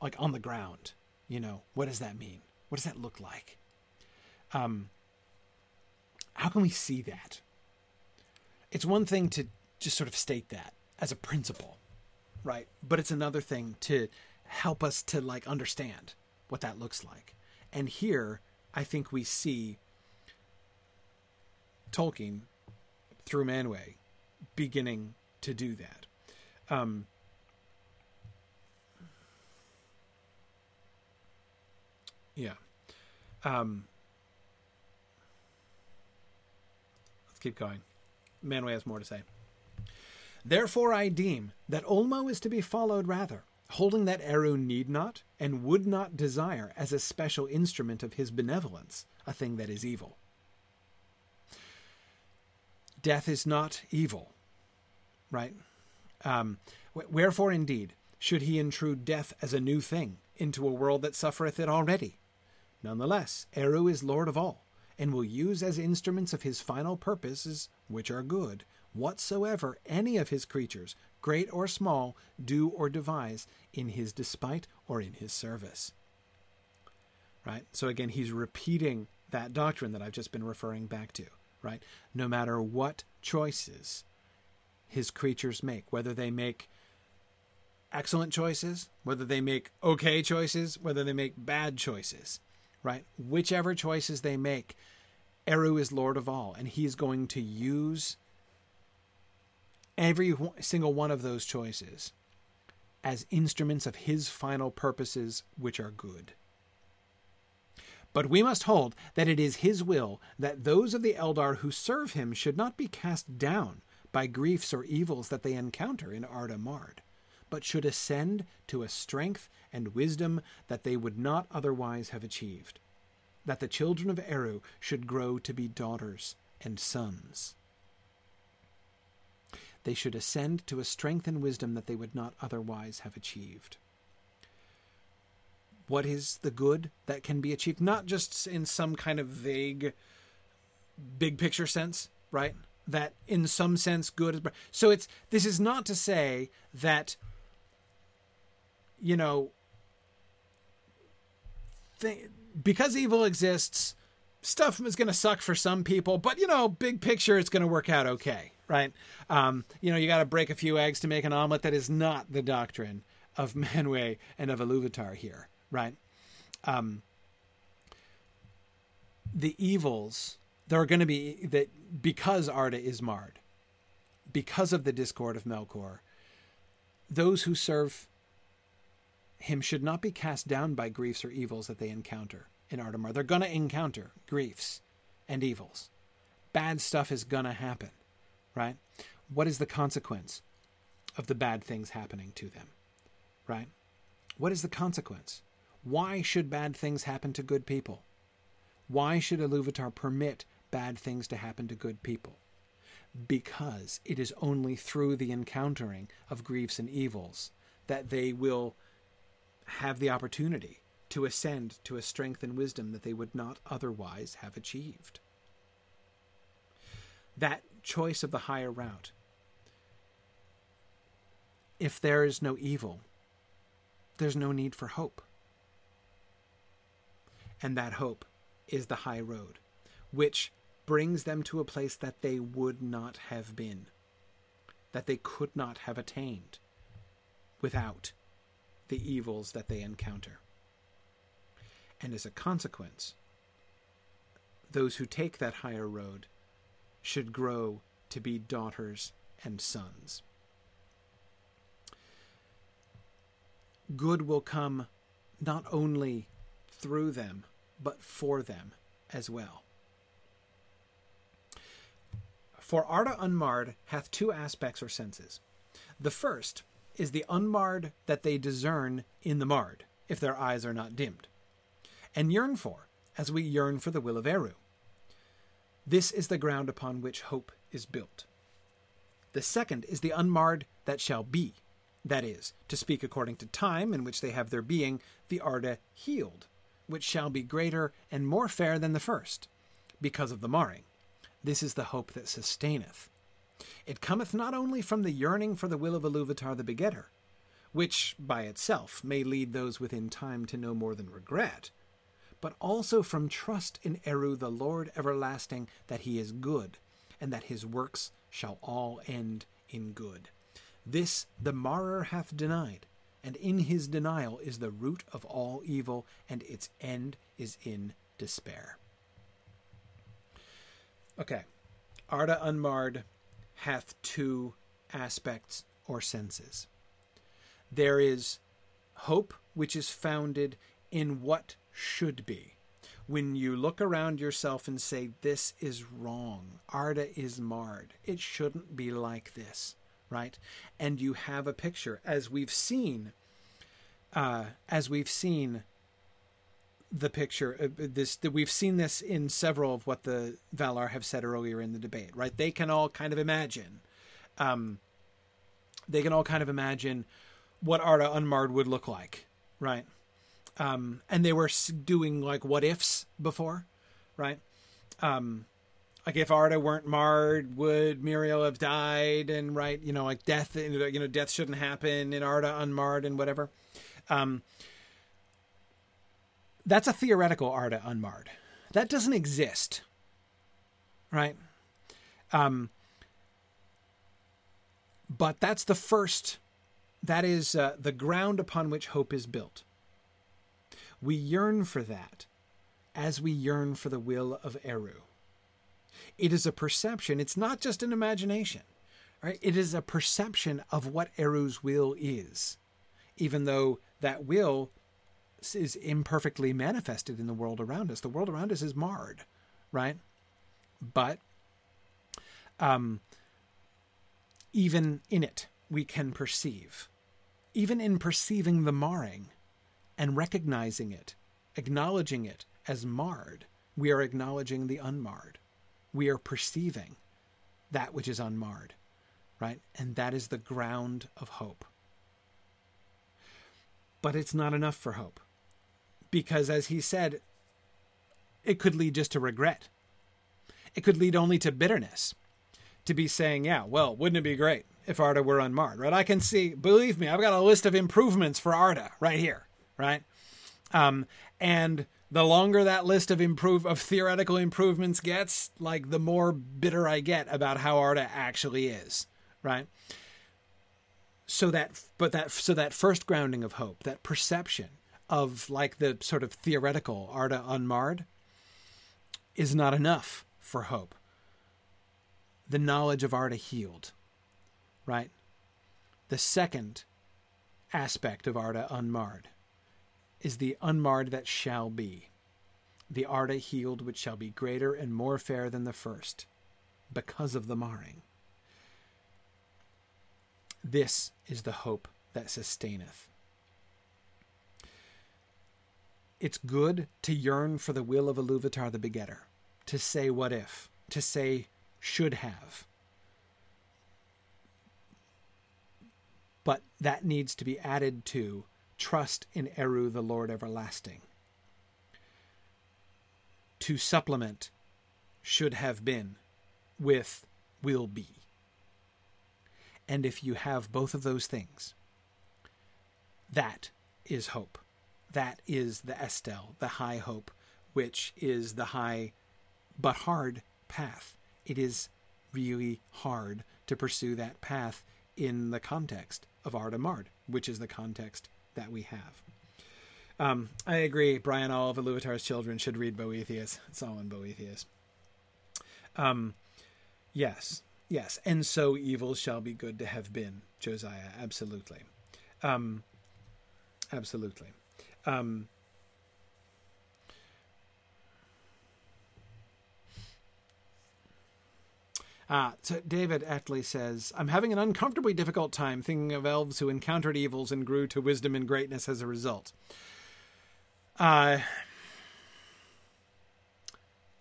B: Like on the ground, you know, what does that mean? What does that look like? Um, how can we see that? It's one thing to just sort of state that as a principle, right? But it's another thing to help us to like understand what that looks like. And here, I think we see Tolkien through Manwë beginning to do that. Um, yeah. Um, let's keep going. Manwë has more to say. Therefore, I deem that Ulmo is to be followed rather, holding that Eru need not and would not desire as a special instrument of his benevolence a thing that is evil. Death is not evil, right? Um, wherefore, indeed, should he intrude death as a new thing into a world that suffereth it already? Nonetheless, Eru is Lord of all, and will use as instruments of his final purposes, which are good, whatsoever any of his creatures, great or small, do or devise in his despite or in his service. Right? So again, he's repeating that doctrine that I've just been referring back to, right? No matter what choices his creatures make, whether they make excellent choices, whether they make okay choices, whether they make bad choices, right? Whichever choices they make, Eru is Lord of all, and he's going to use every single one of those choices as instruments of his final purposes, which are good. But we must hold that it is his will that those of the Eldar who serve him should not be cast down by griefs or evils that they encounter in Arda Marred, but should ascend to a strength and wisdom that they would not otherwise have achieved, that the children of Eru should grow to be daughters and sons they should ascend to a strength and wisdom that they would not otherwise have achieved. What is the good that can be achieved? Not just in some kind of vague, big picture sense, right? That in some sense good is. So it's this is not to say that, you know, th- because evil exists, stuff is going to suck for some people, but you know, big picture, it's going to work out okay, right? Um, you know, you got to break a few eggs to make an omelet. That is not the doctrine of Manwë and of Iluvatar here, right? Um, the evils there are going to be that because Arda is marred, because of the discord of Melkor, those who serve him should not be cast down by griefs or evils that they encounter in Arda Marred. They're going to encounter griefs and evils. Bad stuff is going to happen, right? What is the consequence of the bad things happening to them, right? What is the consequence? Why should bad things happen to good people? Why should Iluvatar permit bad things to happen to good people? Because it is only through the encountering of griefs and evils that they will have the opportunity to ascend to a strength and wisdom that they would not otherwise have achieved. That choice of the higher route. If there is no evil, there's no need for hope. And that hope is the high road, which brings them to a place that they would not have been, that they could not have attained without the evils that they encounter. And as a consequence, those who take that higher road should grow to be daughters and sons. Good will come not only through them, but for them as well. For Arda unmarred hath two aspects or senses. The first is the unmarred that they discern in the marred, if their eyes are not dimmed, and yearn for, as we yearn for the will of Eru. This is the ground upon which hope is built. The second is the unmarred that shall be, that is, to speak according to time in which they have their being, the Arda healed, which shall be greater and more fair than the first, because of the marring. This is the hope that sustaineth. It cometh not only from the yearning for the will of Iluvatar the begetter, which by itself may lead those within time to no more than regret, but also from trust in Eru the Lord everlasting that he is good, and that his works shall all end in good. This the marrer hath denied, and in his denial is the root of all evil, and its end is in despair. Okay. Arda Unmarred hath two aspects or senses. There is hope, which is founded in what should be. When you look around yourself and say, This is wrong, Arda is marred, it shouldn't be like this, right? And you have a picture, as we've seen, uh, as we've seen the picture uh, this that we've seen this in several of what the Valar have said earlier in the debate, right? They can all kind of imagine, um, they can all kind of imagine what Arda Unmarred would look like, right? Um, and they were doing like what ifs before, right? Um, like if Arda weren't marred, would Míriel have died? And right, you know, like death, you know, death shouldn't happen in Arda Unmarred and whatever. Um, that's a theoretical Arda unmarred. That doesn't exist, right? Um, but that's the first. That is uh, the ground upon which hope is built. We yearn for that, as we yearn for the will of Eru. It is a perception. It's not just an imagination, right? It is a perception of what Eru's will is, even though that will is imperfectly manifested in the world around us. The world around us is marred, right? But um, even in it, we can perceive. Even in perceiving the marring and recognizing it, acknowledging it as marred, we are acknowledging the unmarred. We are perceiving that which is unmarred, right? And that is the ground of hope. But it's not enough for hope because, as he said, it could lead just to regret. It could lead only to bitterness. To be saying, yeah, well, wouldn't it be great if Arda were unmarred, right? I can see, believe me, I've got a list of improvements for Arda right here, right? Um, and the longer that list of improve of theoretical improvements gets, like the more bitter I get about how Arda actually is, right? So that, but that, so that first grounding of hope, that perception, of like the sort of theoretical Arda unmarred is not enough for hope. The knowledge of Arda healed, right? The second aspect of Arda unmarred is the unmarred that shall be. The Arda healed which shall be greater and more fair than the first, because of the marring. This is the hope that sustaineth. It's good to yearn for the will of Iluvatar the begetter, to say what if, to say should have. But that needs to be added to trust in Eru, the Lord everlasting. To supplement should have been with will be. And if you have both of those things, that is hope. That is the Estel, the high hope, which is the high but hard path. It is really hard to pursue that path in the context of Arda Marred, which is the context that we have. Um, I agree. Brian, all of Iluvatar's children should read Boethius. It's all in Boethius. Um, yes, yes. And so evil shall be good to have been, Josiah. Absolutely. Um, absolutely. Um, Ah, so David Etley says, I'm having an uncomfortably difficult time thinking of elves who encountered evils and grew to wisdom and greatness as a result. Uh,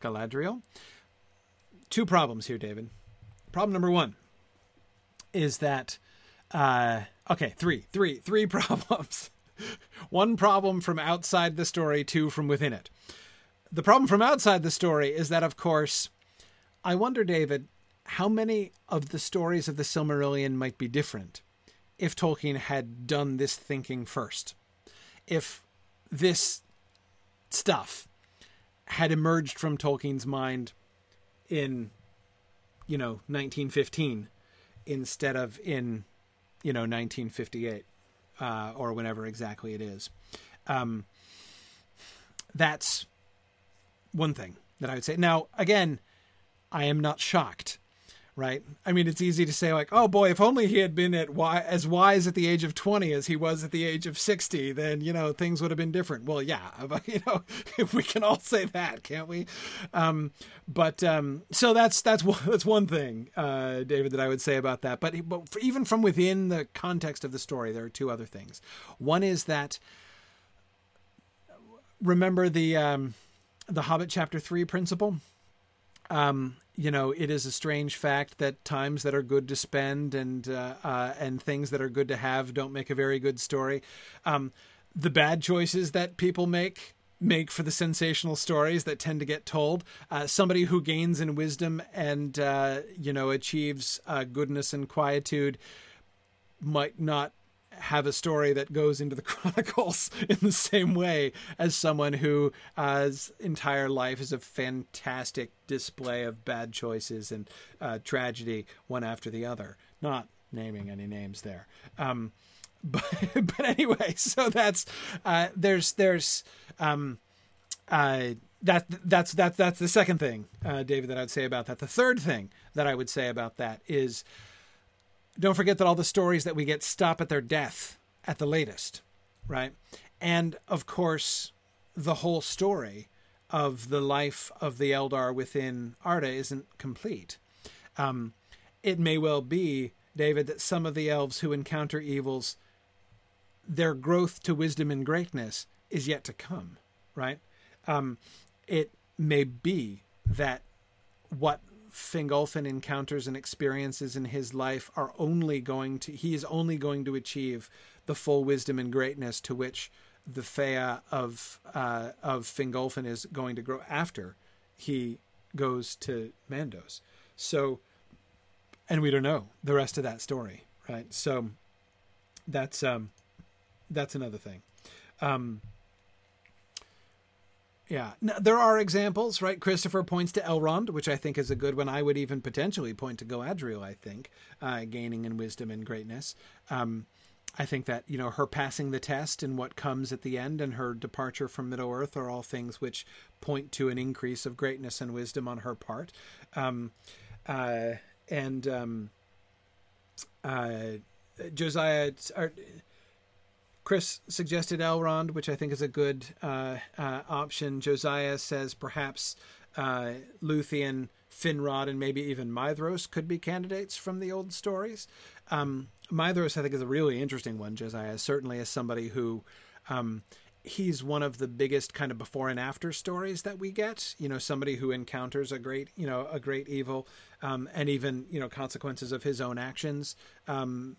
B: Galadriel? Two problems here, David. Problem number one is that, uh, okay, three, three, three problems. One problem from outside the story, two from within it. The problem from outside the story is that, of course, I wonder, David, how many of the stories of the Silmarillion might be different if Tolkien had done this thinking first? If this stuff had emerged from Tolkien's mind in, you know, 1915 instead of in, you know, 1958 uh, or whenever exactly it is. Um, that's one thing that I would say. Now, again, I am not shocked right? I mean, it's easy to say like, "Oh boy, if only he had been at wi- as wise at the age of 20 as he was at the age of 60, then, you know, things would have been different." Well, yeah, you know, we can all say that, can't we? Um, but um, so that's that's that's one thing, uh, David, that I would say about that. But, but even from within the context of the story, there are two other things. One is that remember the um, the Hobbit chapter 3 principle? Um, you know, it is a strange fact that times that are good to spend and uh, uh, and things that are good to have don't make a very good story. Um, the bad choices that people make make for the sensational stories that tend to get told. Uh, somebody who gains in wisdom and uh, you know achieves uh, goodness and quietude might not have a story that goes into the chronicles in the same way as someone whose uh, entire life is a fantastic display of bad choices and uh, tragedy one after the other. Not naming any names there. Um, but but anyway, so that's uh, there's there's um, uh, that that's that's that's the second thing, uh, David, that I'd say about that. The third thing that I would say about that is don't forget that all the stories that we get stop at their death at the latest, right? And of course, the whole story of the life of the Eldar within Arda isn't complete. Um, it may well be, David, that some of the elves who encounter evils, their growth to wisdom and greatness is yet to come, right? Um, it may be that what Fingolfin encounters and experiences in his life are only going to he is only going to achieve the full wisdom and greatness to which the Fea of uh, of Fingolfin is going to grow after he goes to Mandos. So, and we don't know the rest of that story, right? So, that's um, that's another thing. Um, yeah, now, there are examples, right? Christopher points to Elrond, which I think is a good one. I would even potentially point to Galadriel. I think uh, gaining in wisdom and greatness. Um, I think that you know her passing the test and what comes at the end, and her departure from Middle Earth are all things which point to an increase of greatness and wisdom on her part. Um, uh, and um, uh, Josiah. Are, Chris suggested Elrond, which I think is a good uh, uh, option. Josiah says perhaps uh, Luthien, Finrod, and maybe even Maedhros could be candidates from the old stories. Um, Maedhros, I think, is a really interesting one, Josiah, certainly as somebody who. Um, he's one of the biggest kind of before and after stories that we get. You know, somebody who encounters a great, you know, a great evil, um, and even you know consequences of his own actions, um,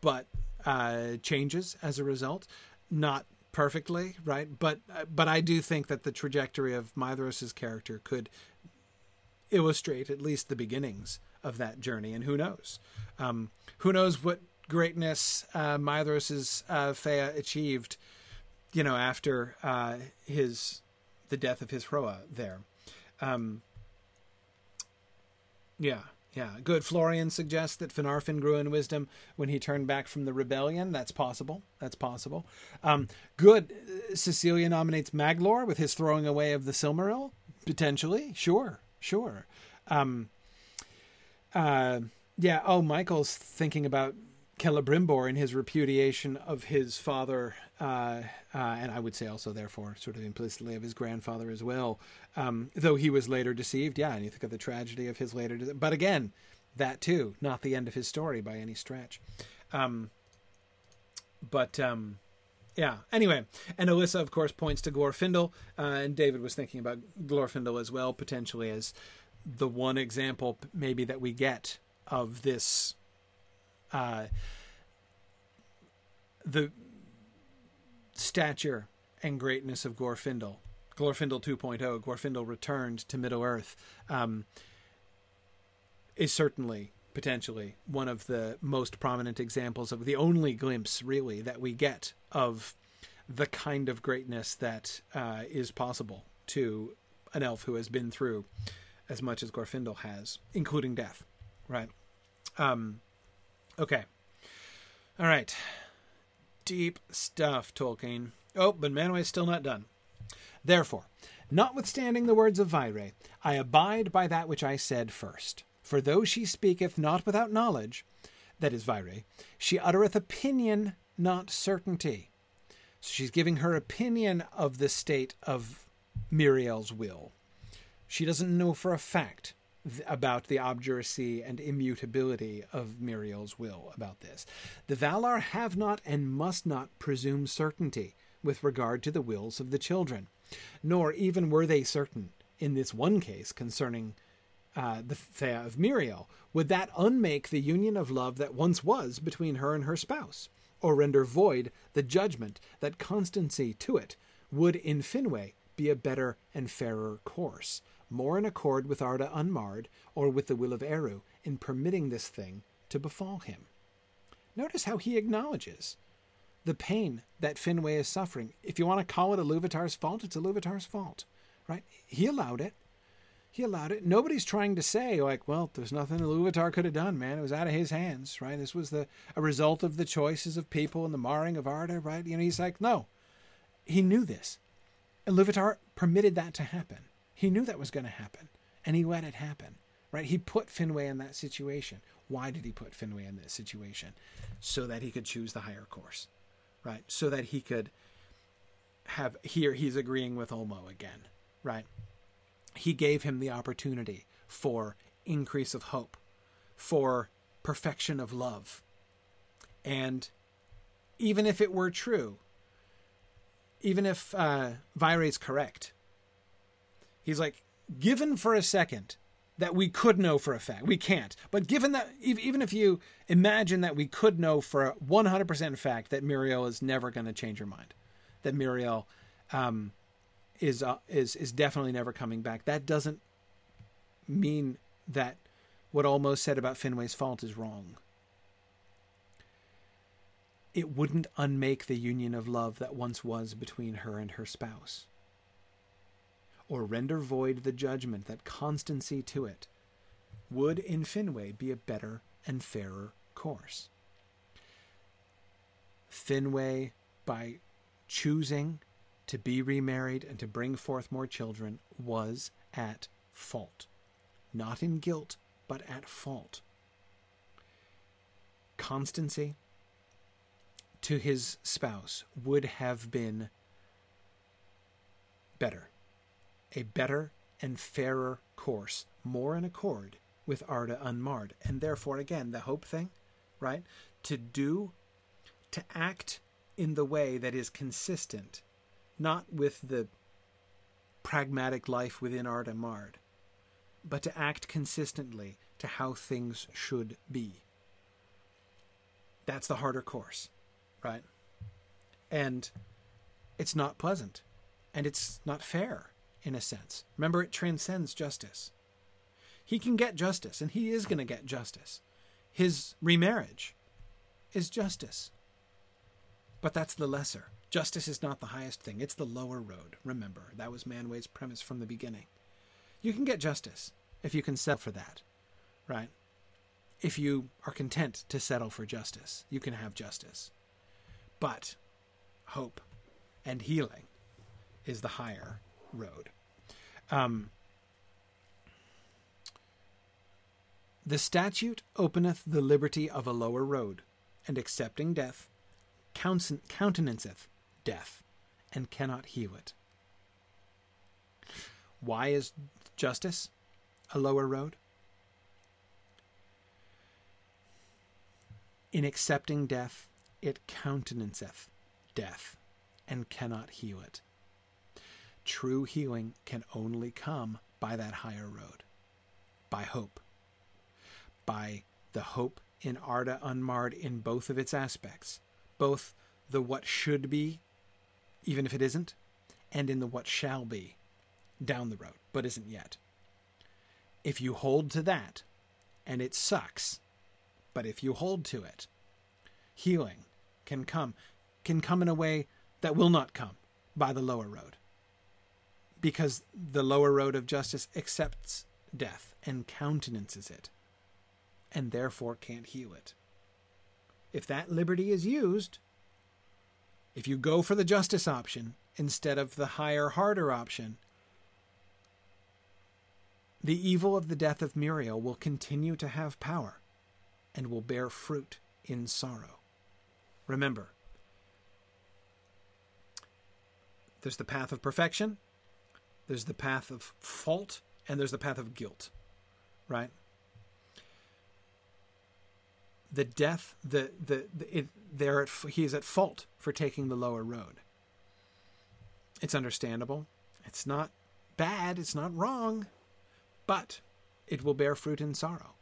B: but uh, changes as a result. Not perfectly, right? But but I do think that the trajectory of Maedhros's character could illustrate at least the beginnings of that journey, and who knows, um, who knows what greatness uh, Maedhros's uh, Fea achieved you know, after uh, his the death of his Hroa there. Um, yeah, yeah. Good. Florian suggests that Finarfin grew in wisdom when he turned back from the rebellion. That's possible. That's possible. Um, good. Cecilia nominates Maglor with his throwing away of the Silmaril. Potentially. Sure. Sure. Um, uh, yeah. Oh, Michael's thinking about Celebrimbor in his repudiation of his father, uh, uh, and I would say also, therefore, sort of implicitly of his grandfather as well, um, though he was later deceived. Yeah, and you think of the tragedy of his later. De- but again, that too, not the end of his story by any stretch. Um, but um, yeah. Anyway, and Alyssa, of course, points to Glorfindel, uh, and David was thinking about Glorfindel as well, potentially as the one example, maybe that we get of this uh, the stature and greatness of Glorfindel. Glorfindel 2.0, Glorfindel returned to Middle Earth, um, is certainly potentially one of the most prominent examples of the only glimpse, really, that we get of the kind of greatness that uh, is possible to an elf who has been through as much as Glorfindel has, including death, right? Um, Okay. All right. Deep stuff, Tolkien. Oh, but Manwë's still not done. Therefore, notwithstanding the words of Vairë, I abide by that which I said first. For though she speaketh not without knowledge, that is Vairë, she uttereth opinion, not certainty. So she's giving her opinion of the state of Míriel's will. She doesn't know for a fact about the obduracy and immutability of Míriel's will about this. The Valar have not and must not presume certainty with regard to the wills of the children, nor even were they certain in this one case concerning uh, the Fea of Míriel, Would that unmake the union of love that once was between her and her spouse, or render void the judgment that constancy to it would in Finwë be a better and fairer course? More in accord with Arda unmarred or with the will of Eru in permitting this thing to befall him. Notice how he acknowledges the pain that Finwë is suffering. If you want to call it Iluvatar's fault, it's Iluvatar's fault, right? He allowed it. He allowed it. Nobody's trying to say like, well, there's nothing Iluvatar could have done, man. It was out of his hands, right? This was the a result of the choices of people and the marring of Arda, right? You know, he's like, no. He knew this. Iluvatar permitted that to happen. He knew that was going to happen, and he let it happen. Right? He put Finwë in that situation. Why did he put Finwë in this situation? So that he could choose the higher course, right? So that he could have here he's agreeing with Ulmo again, right? He gave him the opportunity for increase of hope, for perfection of love. And even if it were true, even if uh, correct, He's like, given for a second that we could know for a fact, we can't. But given that, even if you imagine that we could know for a 100% fact that Míriel is never going to change her mind, that Míriel um, is uh, is is definitely never coming back, that doesn't mean that what Ulmo said about Finwë's fault is wrong. It wouldn't unmake the union of love that once was between her and her spouse or render void the judgment that constancy to it would in Finwë be a better and fairer course. Finwë, by choosing to be remarried and to bring forth more children, was at fault. Not in guilt, but at fault. Constancy to his spouse would have been better a better and fairer course, more in accord with Arda unmarred. And therefore, again, the hope thing, right? To do, to act in the way that is consistent, not with the pragmatic life within Arda Marred, but to act consistently to how things should be. That's the harder course, right? And it's not pleasant. And it's not fair, in a sense. Remember, it transcends justice. He can get justice, and he is going to get justice. His remarriage is justice. But that's the lesser. Justice is not the highest thing, it's the lower road. Remember, that was Manwë's premise from the beginning. You can get justice if you can settle for that, right? If you are content to settle for justice, you can have justice. But hope and healing is the higher road. Um, the statute openeth the liberty of a lower road, and accepting death countenanceth death, and cannot heal it. Why is justice a lower road? In accepting death, it countenanceth death and cannot heal it. True healing can only come by that higher road, by hope, by the hope in Arda Unmarred in both of its aspects, both the what should be, even if it isn't, and in the what shall be down the road, but isn't yet. If you hold to that, and it sucks, but if you hold to it, healing can come, can come in a way that will not come by the lower road. Because the lower road of justice accepts death and countenances it, and therefore can't heal it. If that liberty is used, if you go for the justice option instead of the higher, harder option, the evil of the death of Míriel will continue to have power and will bear fruit in sorrow. Remember, there's the path of perfection, there's the path of fault, and there's the path of guilt, right? the death, the the, the it, they're at, he is at fault for taking the lower road. It's understandable. It's not bad. It's not wrong, but it will bear fruit in sorrow.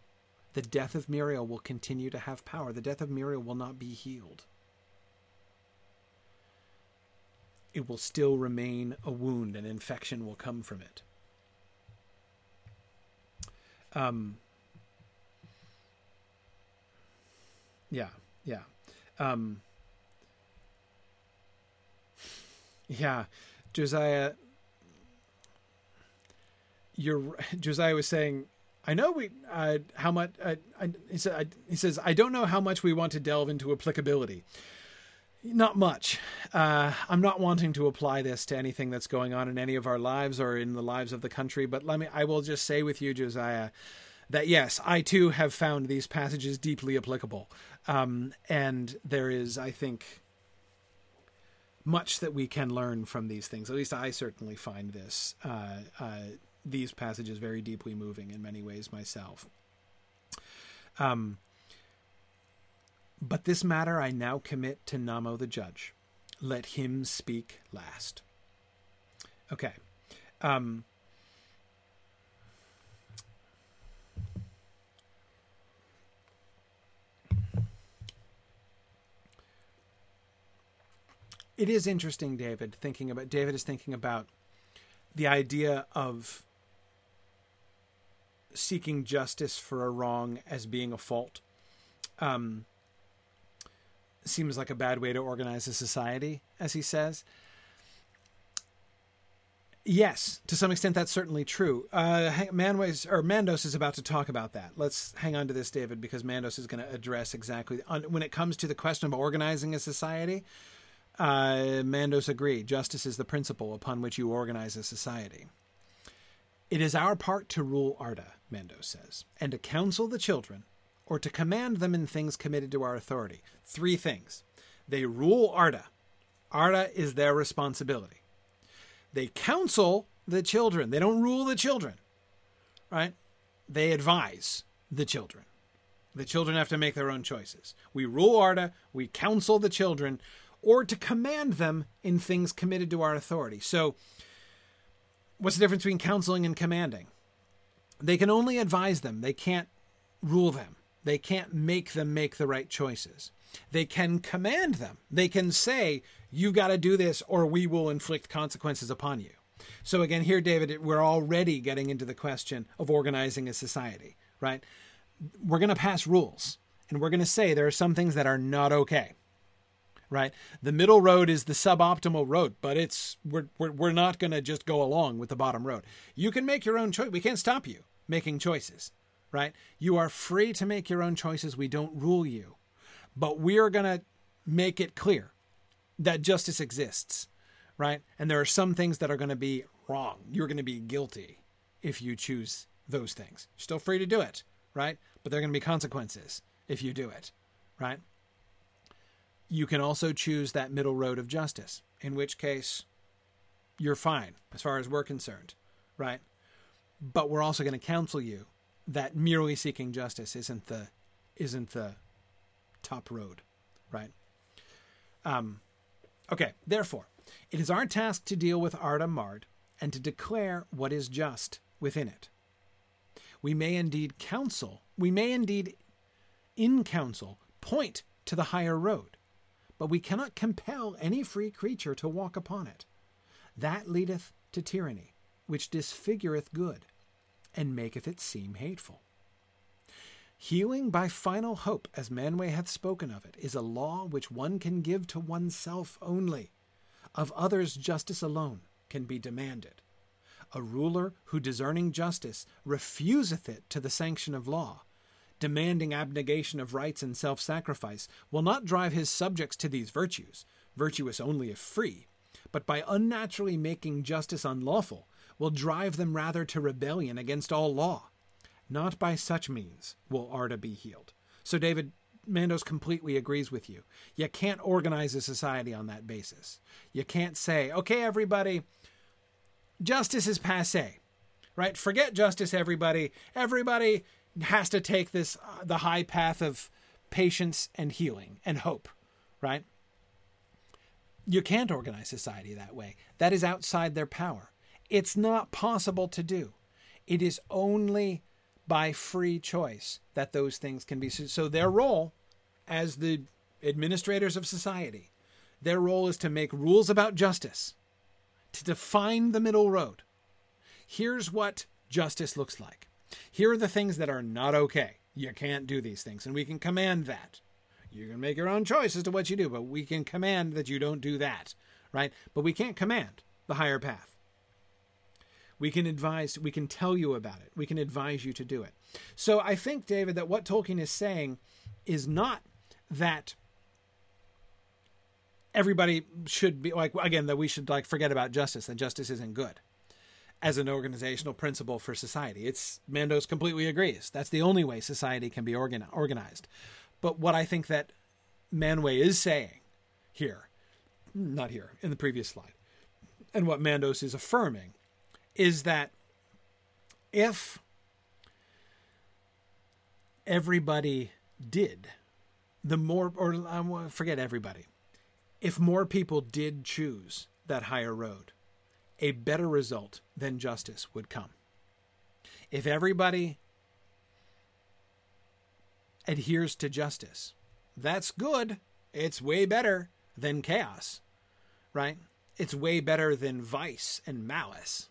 B: The death of Míriel will continue to have power. The death of Míriel will not be healed. It will still remain a wound. An infection will come from it. Um, Yeah, yeah. Um, yeah, Josiah. You're Josiah was saying. I know we uh, how much uh, I, he said. I, he says I don't know how much we want to delve into applicability. Not much. Uh, I'm not wanting to apply this to anything that's going on in any of our lives or in the lives of the country. But let me. I will just say with you, Josiah, that yes, I too have found these passages deeply applicable. Um, and there is, I think, much that we can learn from these things. At least I certainly find this, uh, uh, these passages very deeply moving in many ways myself. Um, but this matter I now commit to Namo the judge. Let him speak last. Okay. Um, it is interesting, David, thinking about David is thinking about the idea of seeking justice for a wrong as being a fault. Um, seems like a bad way to organize a society, as he says. Yes, to some extent, that's certainly true. Uh, Manwë's or Mandos is about to talk about that. Let's hang on to this, David, because Mandos is going to address exactly on, when it comes to the question of organizing a society. Uh, Mandos agreed. Justice is the principle upon which you organize a society. It is our part to rule Arda, Mandos says, and to counsel the children, or to command them in things committed to our authority. Three things. They rule Arda. Arda is their responsibility. They counsel the children. They don't rule the children, right? They advise the children. The children have to make their own choices. We rule Arda, we counsel the children, or to command them in things committed to our authority. So, what's the difference between counseling and commanding? They can only advise them, they can't rule them. They can't make them make the right choices. They can command them. They can say, you got to do this or we will inflict consequences upon you. So, again, here, David, we're already getting into the question of organizing a society, right? We're going to pass rules and we're going to say there are some things that are not okay right the middle road is the suboptimal road but it's we're we're, we're not going to just go along with the bottom road you can make your own choice we can't stop you making choices right? You are free to make your own choices. We don't rule you. But we are going to make it clear that justice exists right? And there are some things that are going to be wrong. You're going to be guilty if you choose those things. You're still free to do it right? But there are going to be consequences if you do it right? You can also choose that middle road of justice, in which case you're fine as far as we're concerned, right? But we're also going to counsel you that merely seeking justice isn't the isn't the top road, right? Um, okay, therefore, it is our task to deal with Arda Marred and to declare what is just within it. We may indeed counsel, we may indeed in counsel point to the higher road, but we cannot compel any free creature to walk upon it. That leadeth to tyranny, which disfigureth good, and maketh it seem hateful. Healing by final hope, as Manwë hath spoken of it, is a law which one can give to oneself only. Of others, justice alone can be demanded. A ruler who, discerning justice, refuseth it to the sanction of law, demanding abnegation of rights and self sacrifice, will not drive his subjects to these virtues, virtuous only if free, but by unnaturally making justice unlawful, will drive them rather to rebellion against all law. Not by such means will Arda be healed. So, David, Mandos completely agrees with you. You can't organize a society on that basis. You can't say, okay, everybody, justice is passe, right? Forget justice, everybody. Everybody, has to take this uh, the high path of patience and healing and hope, right? You can't organize society that way. That is outside their power. It's not possible to do. It is only by free choice that those things can be so their role as the administrators of society their role is to make rules about justice to define the middle road here's what justice looks like here are the things that are not okay. You can't do these things, and we can command that. You can make your own choice as to what you do, but we can command that you don't do that, right? But we can't command the higher path. We can advise, we can tell you about it. We can advise you to do it. So I think, David, that what Tolkien is saying is not that everybody should be like again that we should like forget about justice that justice isn't good as an organizational principle for society. It's Mandos completely agrees. That's the only way society can be organ, organized. But what I think that Manwë is saying here, not here, in the previous slide, and what Mandos is affirming is that if everybody did, the more, or forget everybody, if more people did choose that higher road, a better result than justice would come. If everybody adheres to justice, that's good. It's way better than chaos, right? It's way better than vice and malice.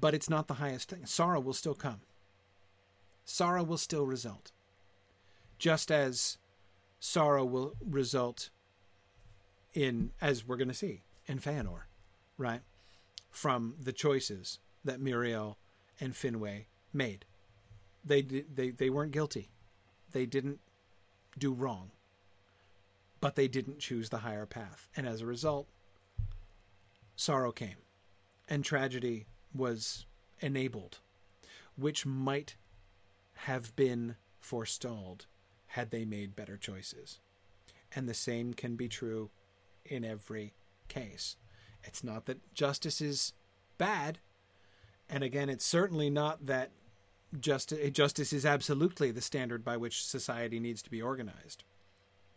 B: But it's not the highest thing. Sorrow will still come. Sorrow will still result. Just as sorrow will result in, as we're going to see, in Feanor right, from the choices that Míriel and Finwë made. They they they weren't guilty. They didn't do wrong. But they didn't choose the higher path, and as a result, sorrow came, and tragedy was enabled, which might have been forestalled had they made better choices. And the same can be true in every case. It's not that justice is bad. And again, it's certainly not that justice, justice is absolutely the standard by which society needs to be organized,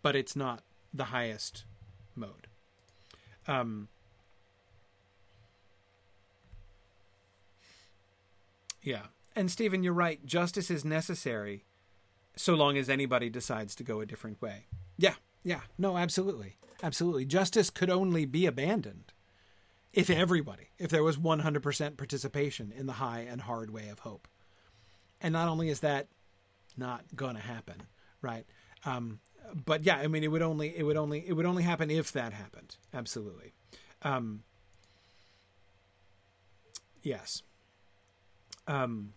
B: but it's not the highest mode. Um, yeah, and Stephen, you're right. Justice is necessary, so long as anybody decides to go a different way. Yeah, yeah, no, absolutely, absolutely. Justice could only be abandoned if everybody, if there was 100% participation in the high and hard way of hope. And not only is that not going to happen, right? Um, but yeah, I mean, it would only, it would only, it would only happen if that happened. Absolutely. Um, yes. Um,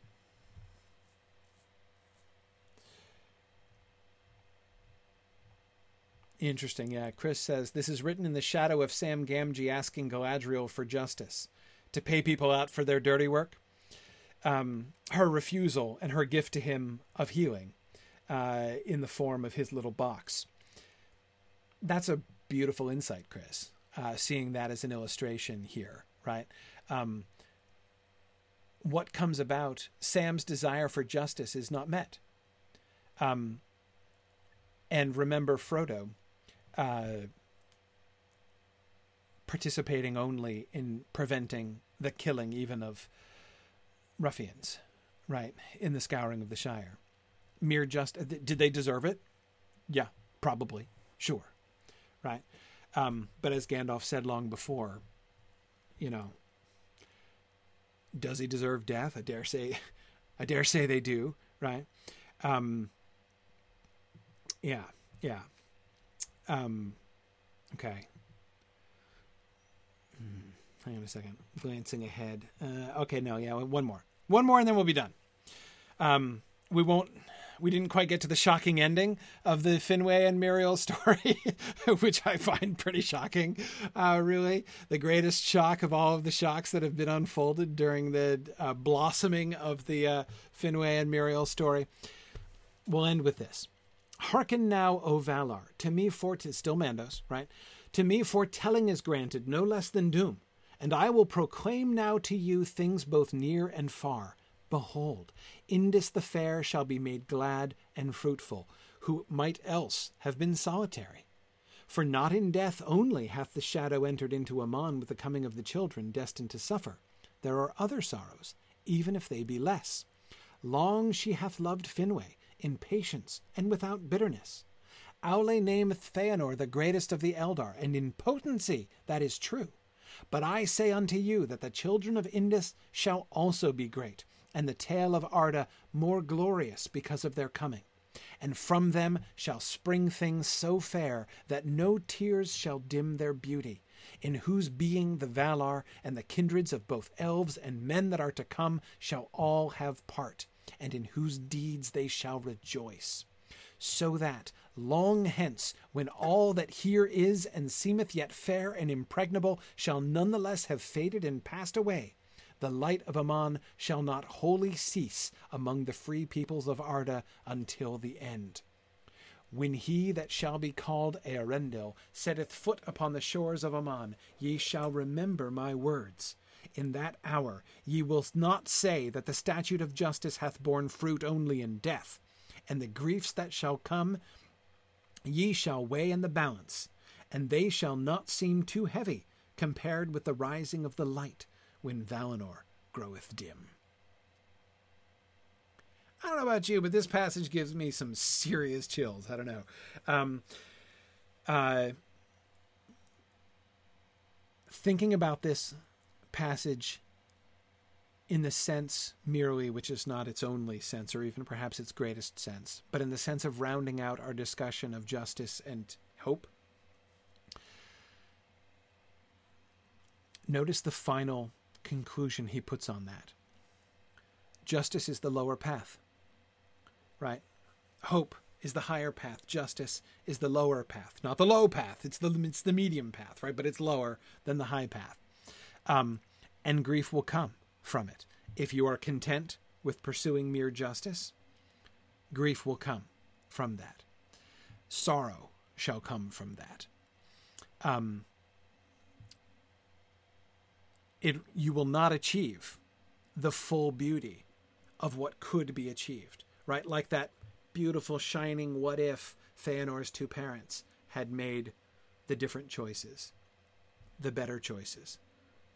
B: Interesting. Yeah. Chris says this is written in the shadow of Sam Gamgee asking Galadriel for justice to pay people out for their dirty work. Um, her refusal and her gift to him of healing uh, in the form of his little box. That's a beautiful insight, Chris. Uh, seeing that as an illustration here, right? Um, what comes about, Sam's desire for justice is not met. Um, and remember Frodo uh, participating only in preventing the killing even of ruffians, right, in the scouring of the Shire. Mere just did they deserve it? Yeah, probably, sure, right. Um, but as Gandalf said long before, you know, does he deserve death? I dare say, I dare say they do, right? Um, yeah, yeah. Um, okay. Hmm. Hang on a second. Glancing ahead. Uh, okay, no, yeah, one more. One more, and then we'll be done. Um, we won't. We didn't quite get to the shocking ending of the Finwë and Míriel story, which I find pretty shocking. Uh, really, the greatest shock of all of the shocks that have been unfolded during the uh, blossoming of the uh, Finwë and Míriel story. We'll end with this. Hearken now, O Valar, to me for t- still Mandos, right? To me foretelling is granted no less than doom, and I will proclaim now to you things both near and far. Behold, Indis the fair shall be made glad and fruitful, who might else have been solitary. For not in death only hath the shadow entered into Aman with the coming of the children destined to suffer. There are other sorrows, even if they be less. Long she hath loved Finwë, in patience and without bitterness. Aule nameth Feanor the greatest of the Eldar, and in potency that is true. But I say unto you that the children of Indis shall also be great, and the tale of Arda more glorious because of their coming. And from them shall spring things so fair that no tears shall dim their beauty, in whose being the Valar and the kindreds of both elves and men that are to come shall all have part and in whose deeds they shall rejoice. So that, long hence, when all that here is and seemeth yet fair and impregnable shall none the less have faded and passed away, the light of Aman shall not wholly cease among the free peoples of Arda until the end. When he that shall be called Eärendil setteth foot upon the shores of Aman, ye shall remember my words, in that hour ye will not say that the statute of justice hath borne fruit only in death, and the griefs that shall come ye shall weigh in the balance, and they shall not seem too heavy compared with the rising of the light when Valinor groweth dim. I don't know about you, but this passage gives me some serious chills. I don't know. Um, uh, thinking about this passage in the sense merely, which is not its only sense, or even perhaps its greatest sense, but in the sense of rounding out our discussion of justice and hope. Notice the final conclusion he puts on that. Justice is the lower path, right? Hope is the higher path. Justice is the lower path, not the low path. It's the it's the medium path, right? But it's lower than the high path. Um, and grief will come from it. If you are content with pursuing mere justice, grief will come from that. Sorrow shall come from that. Um, it you will not achieve the full beauty of what could be achieved, right? Like that beautiful, shining what if Feanor's two parents had made the different choices, the better choices.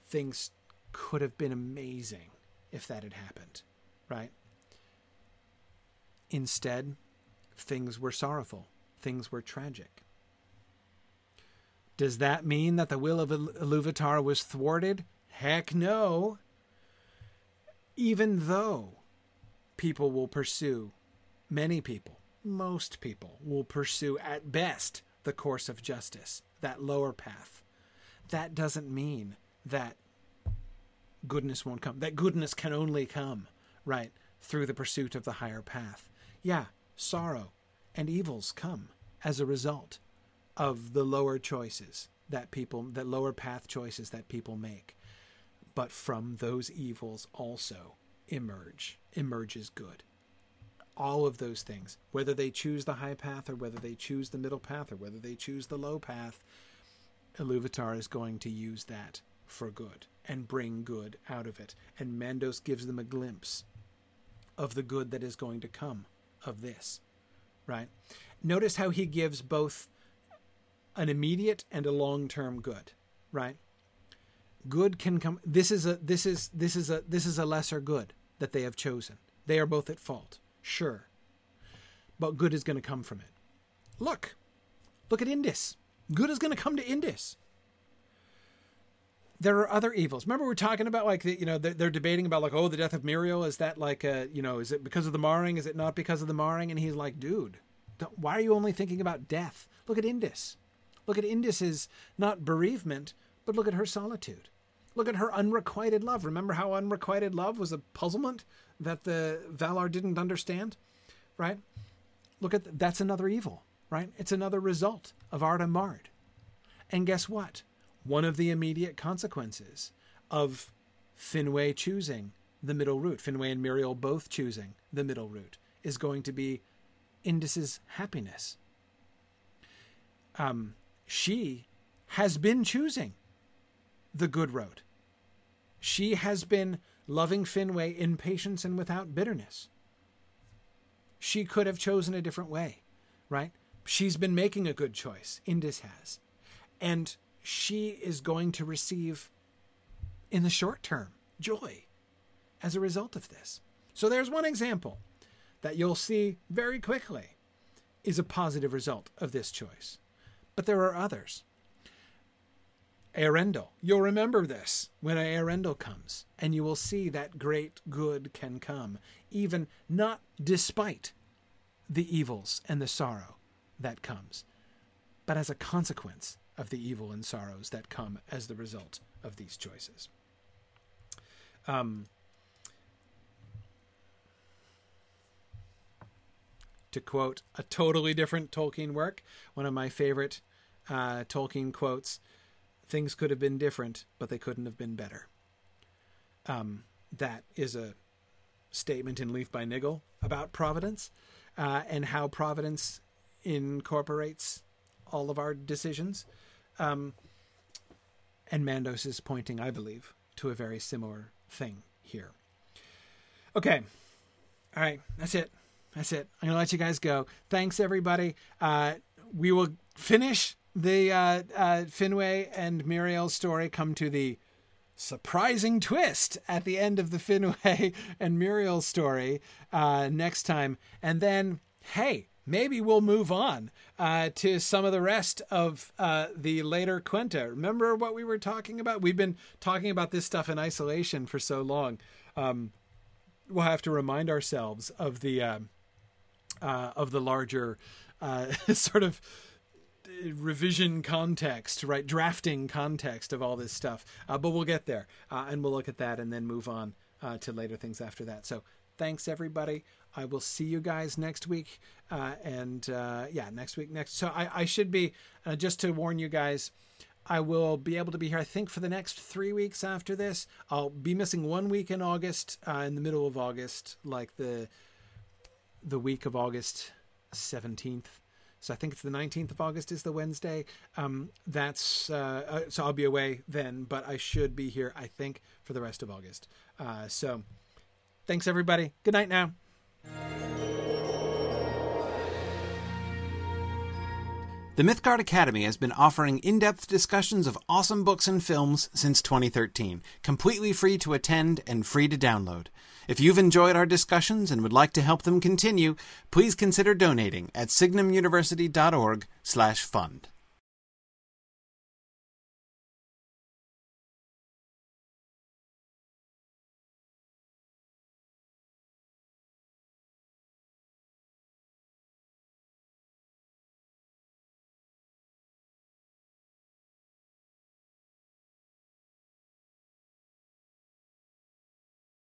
B: Things could have been amazing if that had happened, right? Instead, things were sorrowful, things were tragic. Does that mean that the will of Iluvatar was thwarted? Heck no. Even though people will pursue, many people, most people will pursue at best the course of justice, that lower path. That doesn't mean that goodness won't come, that goodness can only come, right, through the pursuit of the higher path. Yeah, sorrow and evils come as a result of the lower choices that people, that lower path choices that people make. But from those evils also emerge, emerges good. All of those things, whether they choose the high path or whether they choose the middle path or whether they choose the low path, Iluvatar is going to use that for good and bring good out of it. And Mandos gives them a glimpse of the good that is going to come of this, right? Notice how he gives both an immediate and a long-term good, right? Good can come this is a this is this is a this is a lesser good that they have chosen. They are both at fault. Sure. But good is going to come from it. Look. Look at Indis Good is going to come to Indis there are other evils. Remember, we're talking about like the, you know they're, they're, debating about like oh the death of Míriel is that like a you know is it because of the marring is it not because of the marring and he's like dude why are you only thinking about death look at Indis look at Indis's not bereavement but look at her solitude look at her unrequited love. Remember how unrequited love was a puzzlement that the Valar didn't understand? Right? Look at that's another evil right? It's another result of Arda Marred. And guess what? One of the immediate consequences of Finwë choosing the middle route, Finwë and Míriel both choosing the middle route, is going to be Indis's happiness. Um, she has been choosing the good road. She has been loving Finwë in patience and without bitterness. She could have chosen a different way, right? She's been making a good choice. Indis has. And she is going to receive, in the short term, joy as a result of this. So there's one example that you'll see very quickly is a positive result of this choice. But there are others. Eärendil. You'll remember this when Eärendil comes, and you will see that great good can come, even not despite the evils and the sorrow that comes, but as a consequence of the evil and sorrows that come as the result of these choices. Um, to quote a totally different Tolkien work, one of my favorite uh, Tolkien quotes things could have been different, but they couldn't have been better. Um, that is a statement in Leaf by Niggle about Providence uh, and how Providence incorporates all of our decisions. Um, and Mandos is pointing, I believe, to a very similar thing here. Okay. All right. That's it. That's it. I'm going to let you guys go. Thanks, everybody. Uh, we will finish the uh, uh, Finwë and Míriel story, come to the surprising twist at the end of the Finwë and Míriel story uh, next time. And then, hey, maybe we'll move on uh, to some of the rest of uh, the later Quenta. Remember what we were talking about? We've been talking about this stuff in isolation for so long. Um, we'll have to remind ourselves of the uh, uh of the larger uh, sort of revision context, right? Drafting context of all this stuff. Uh, but we'll get there, and we'll look at that and then move on to later things after that. So thanks everybody. I will see you guys next week. Uh, and uh, yeah, next week, next. So I, I should be, uh, just to warn you guys, I will be able to be here, I think, for the next three weeks after this. I'll be missing one week in August, uh, in the middle of August, like the the week of August 17th. So I think it's the 19th of August is the Wednesday. Um, that's uh, uh, so I'll be away then, but I should be here, I think, for the rest of August. Uh, so Thanks, everybody. Good night now. The Mythgard Academy has been offering in depth discussions of awesome books and films since 2013, completely free to attend and free to download. If you've enjoyed our discussions and would like to help them continue, please consider donating at signumuniversity.org/fund.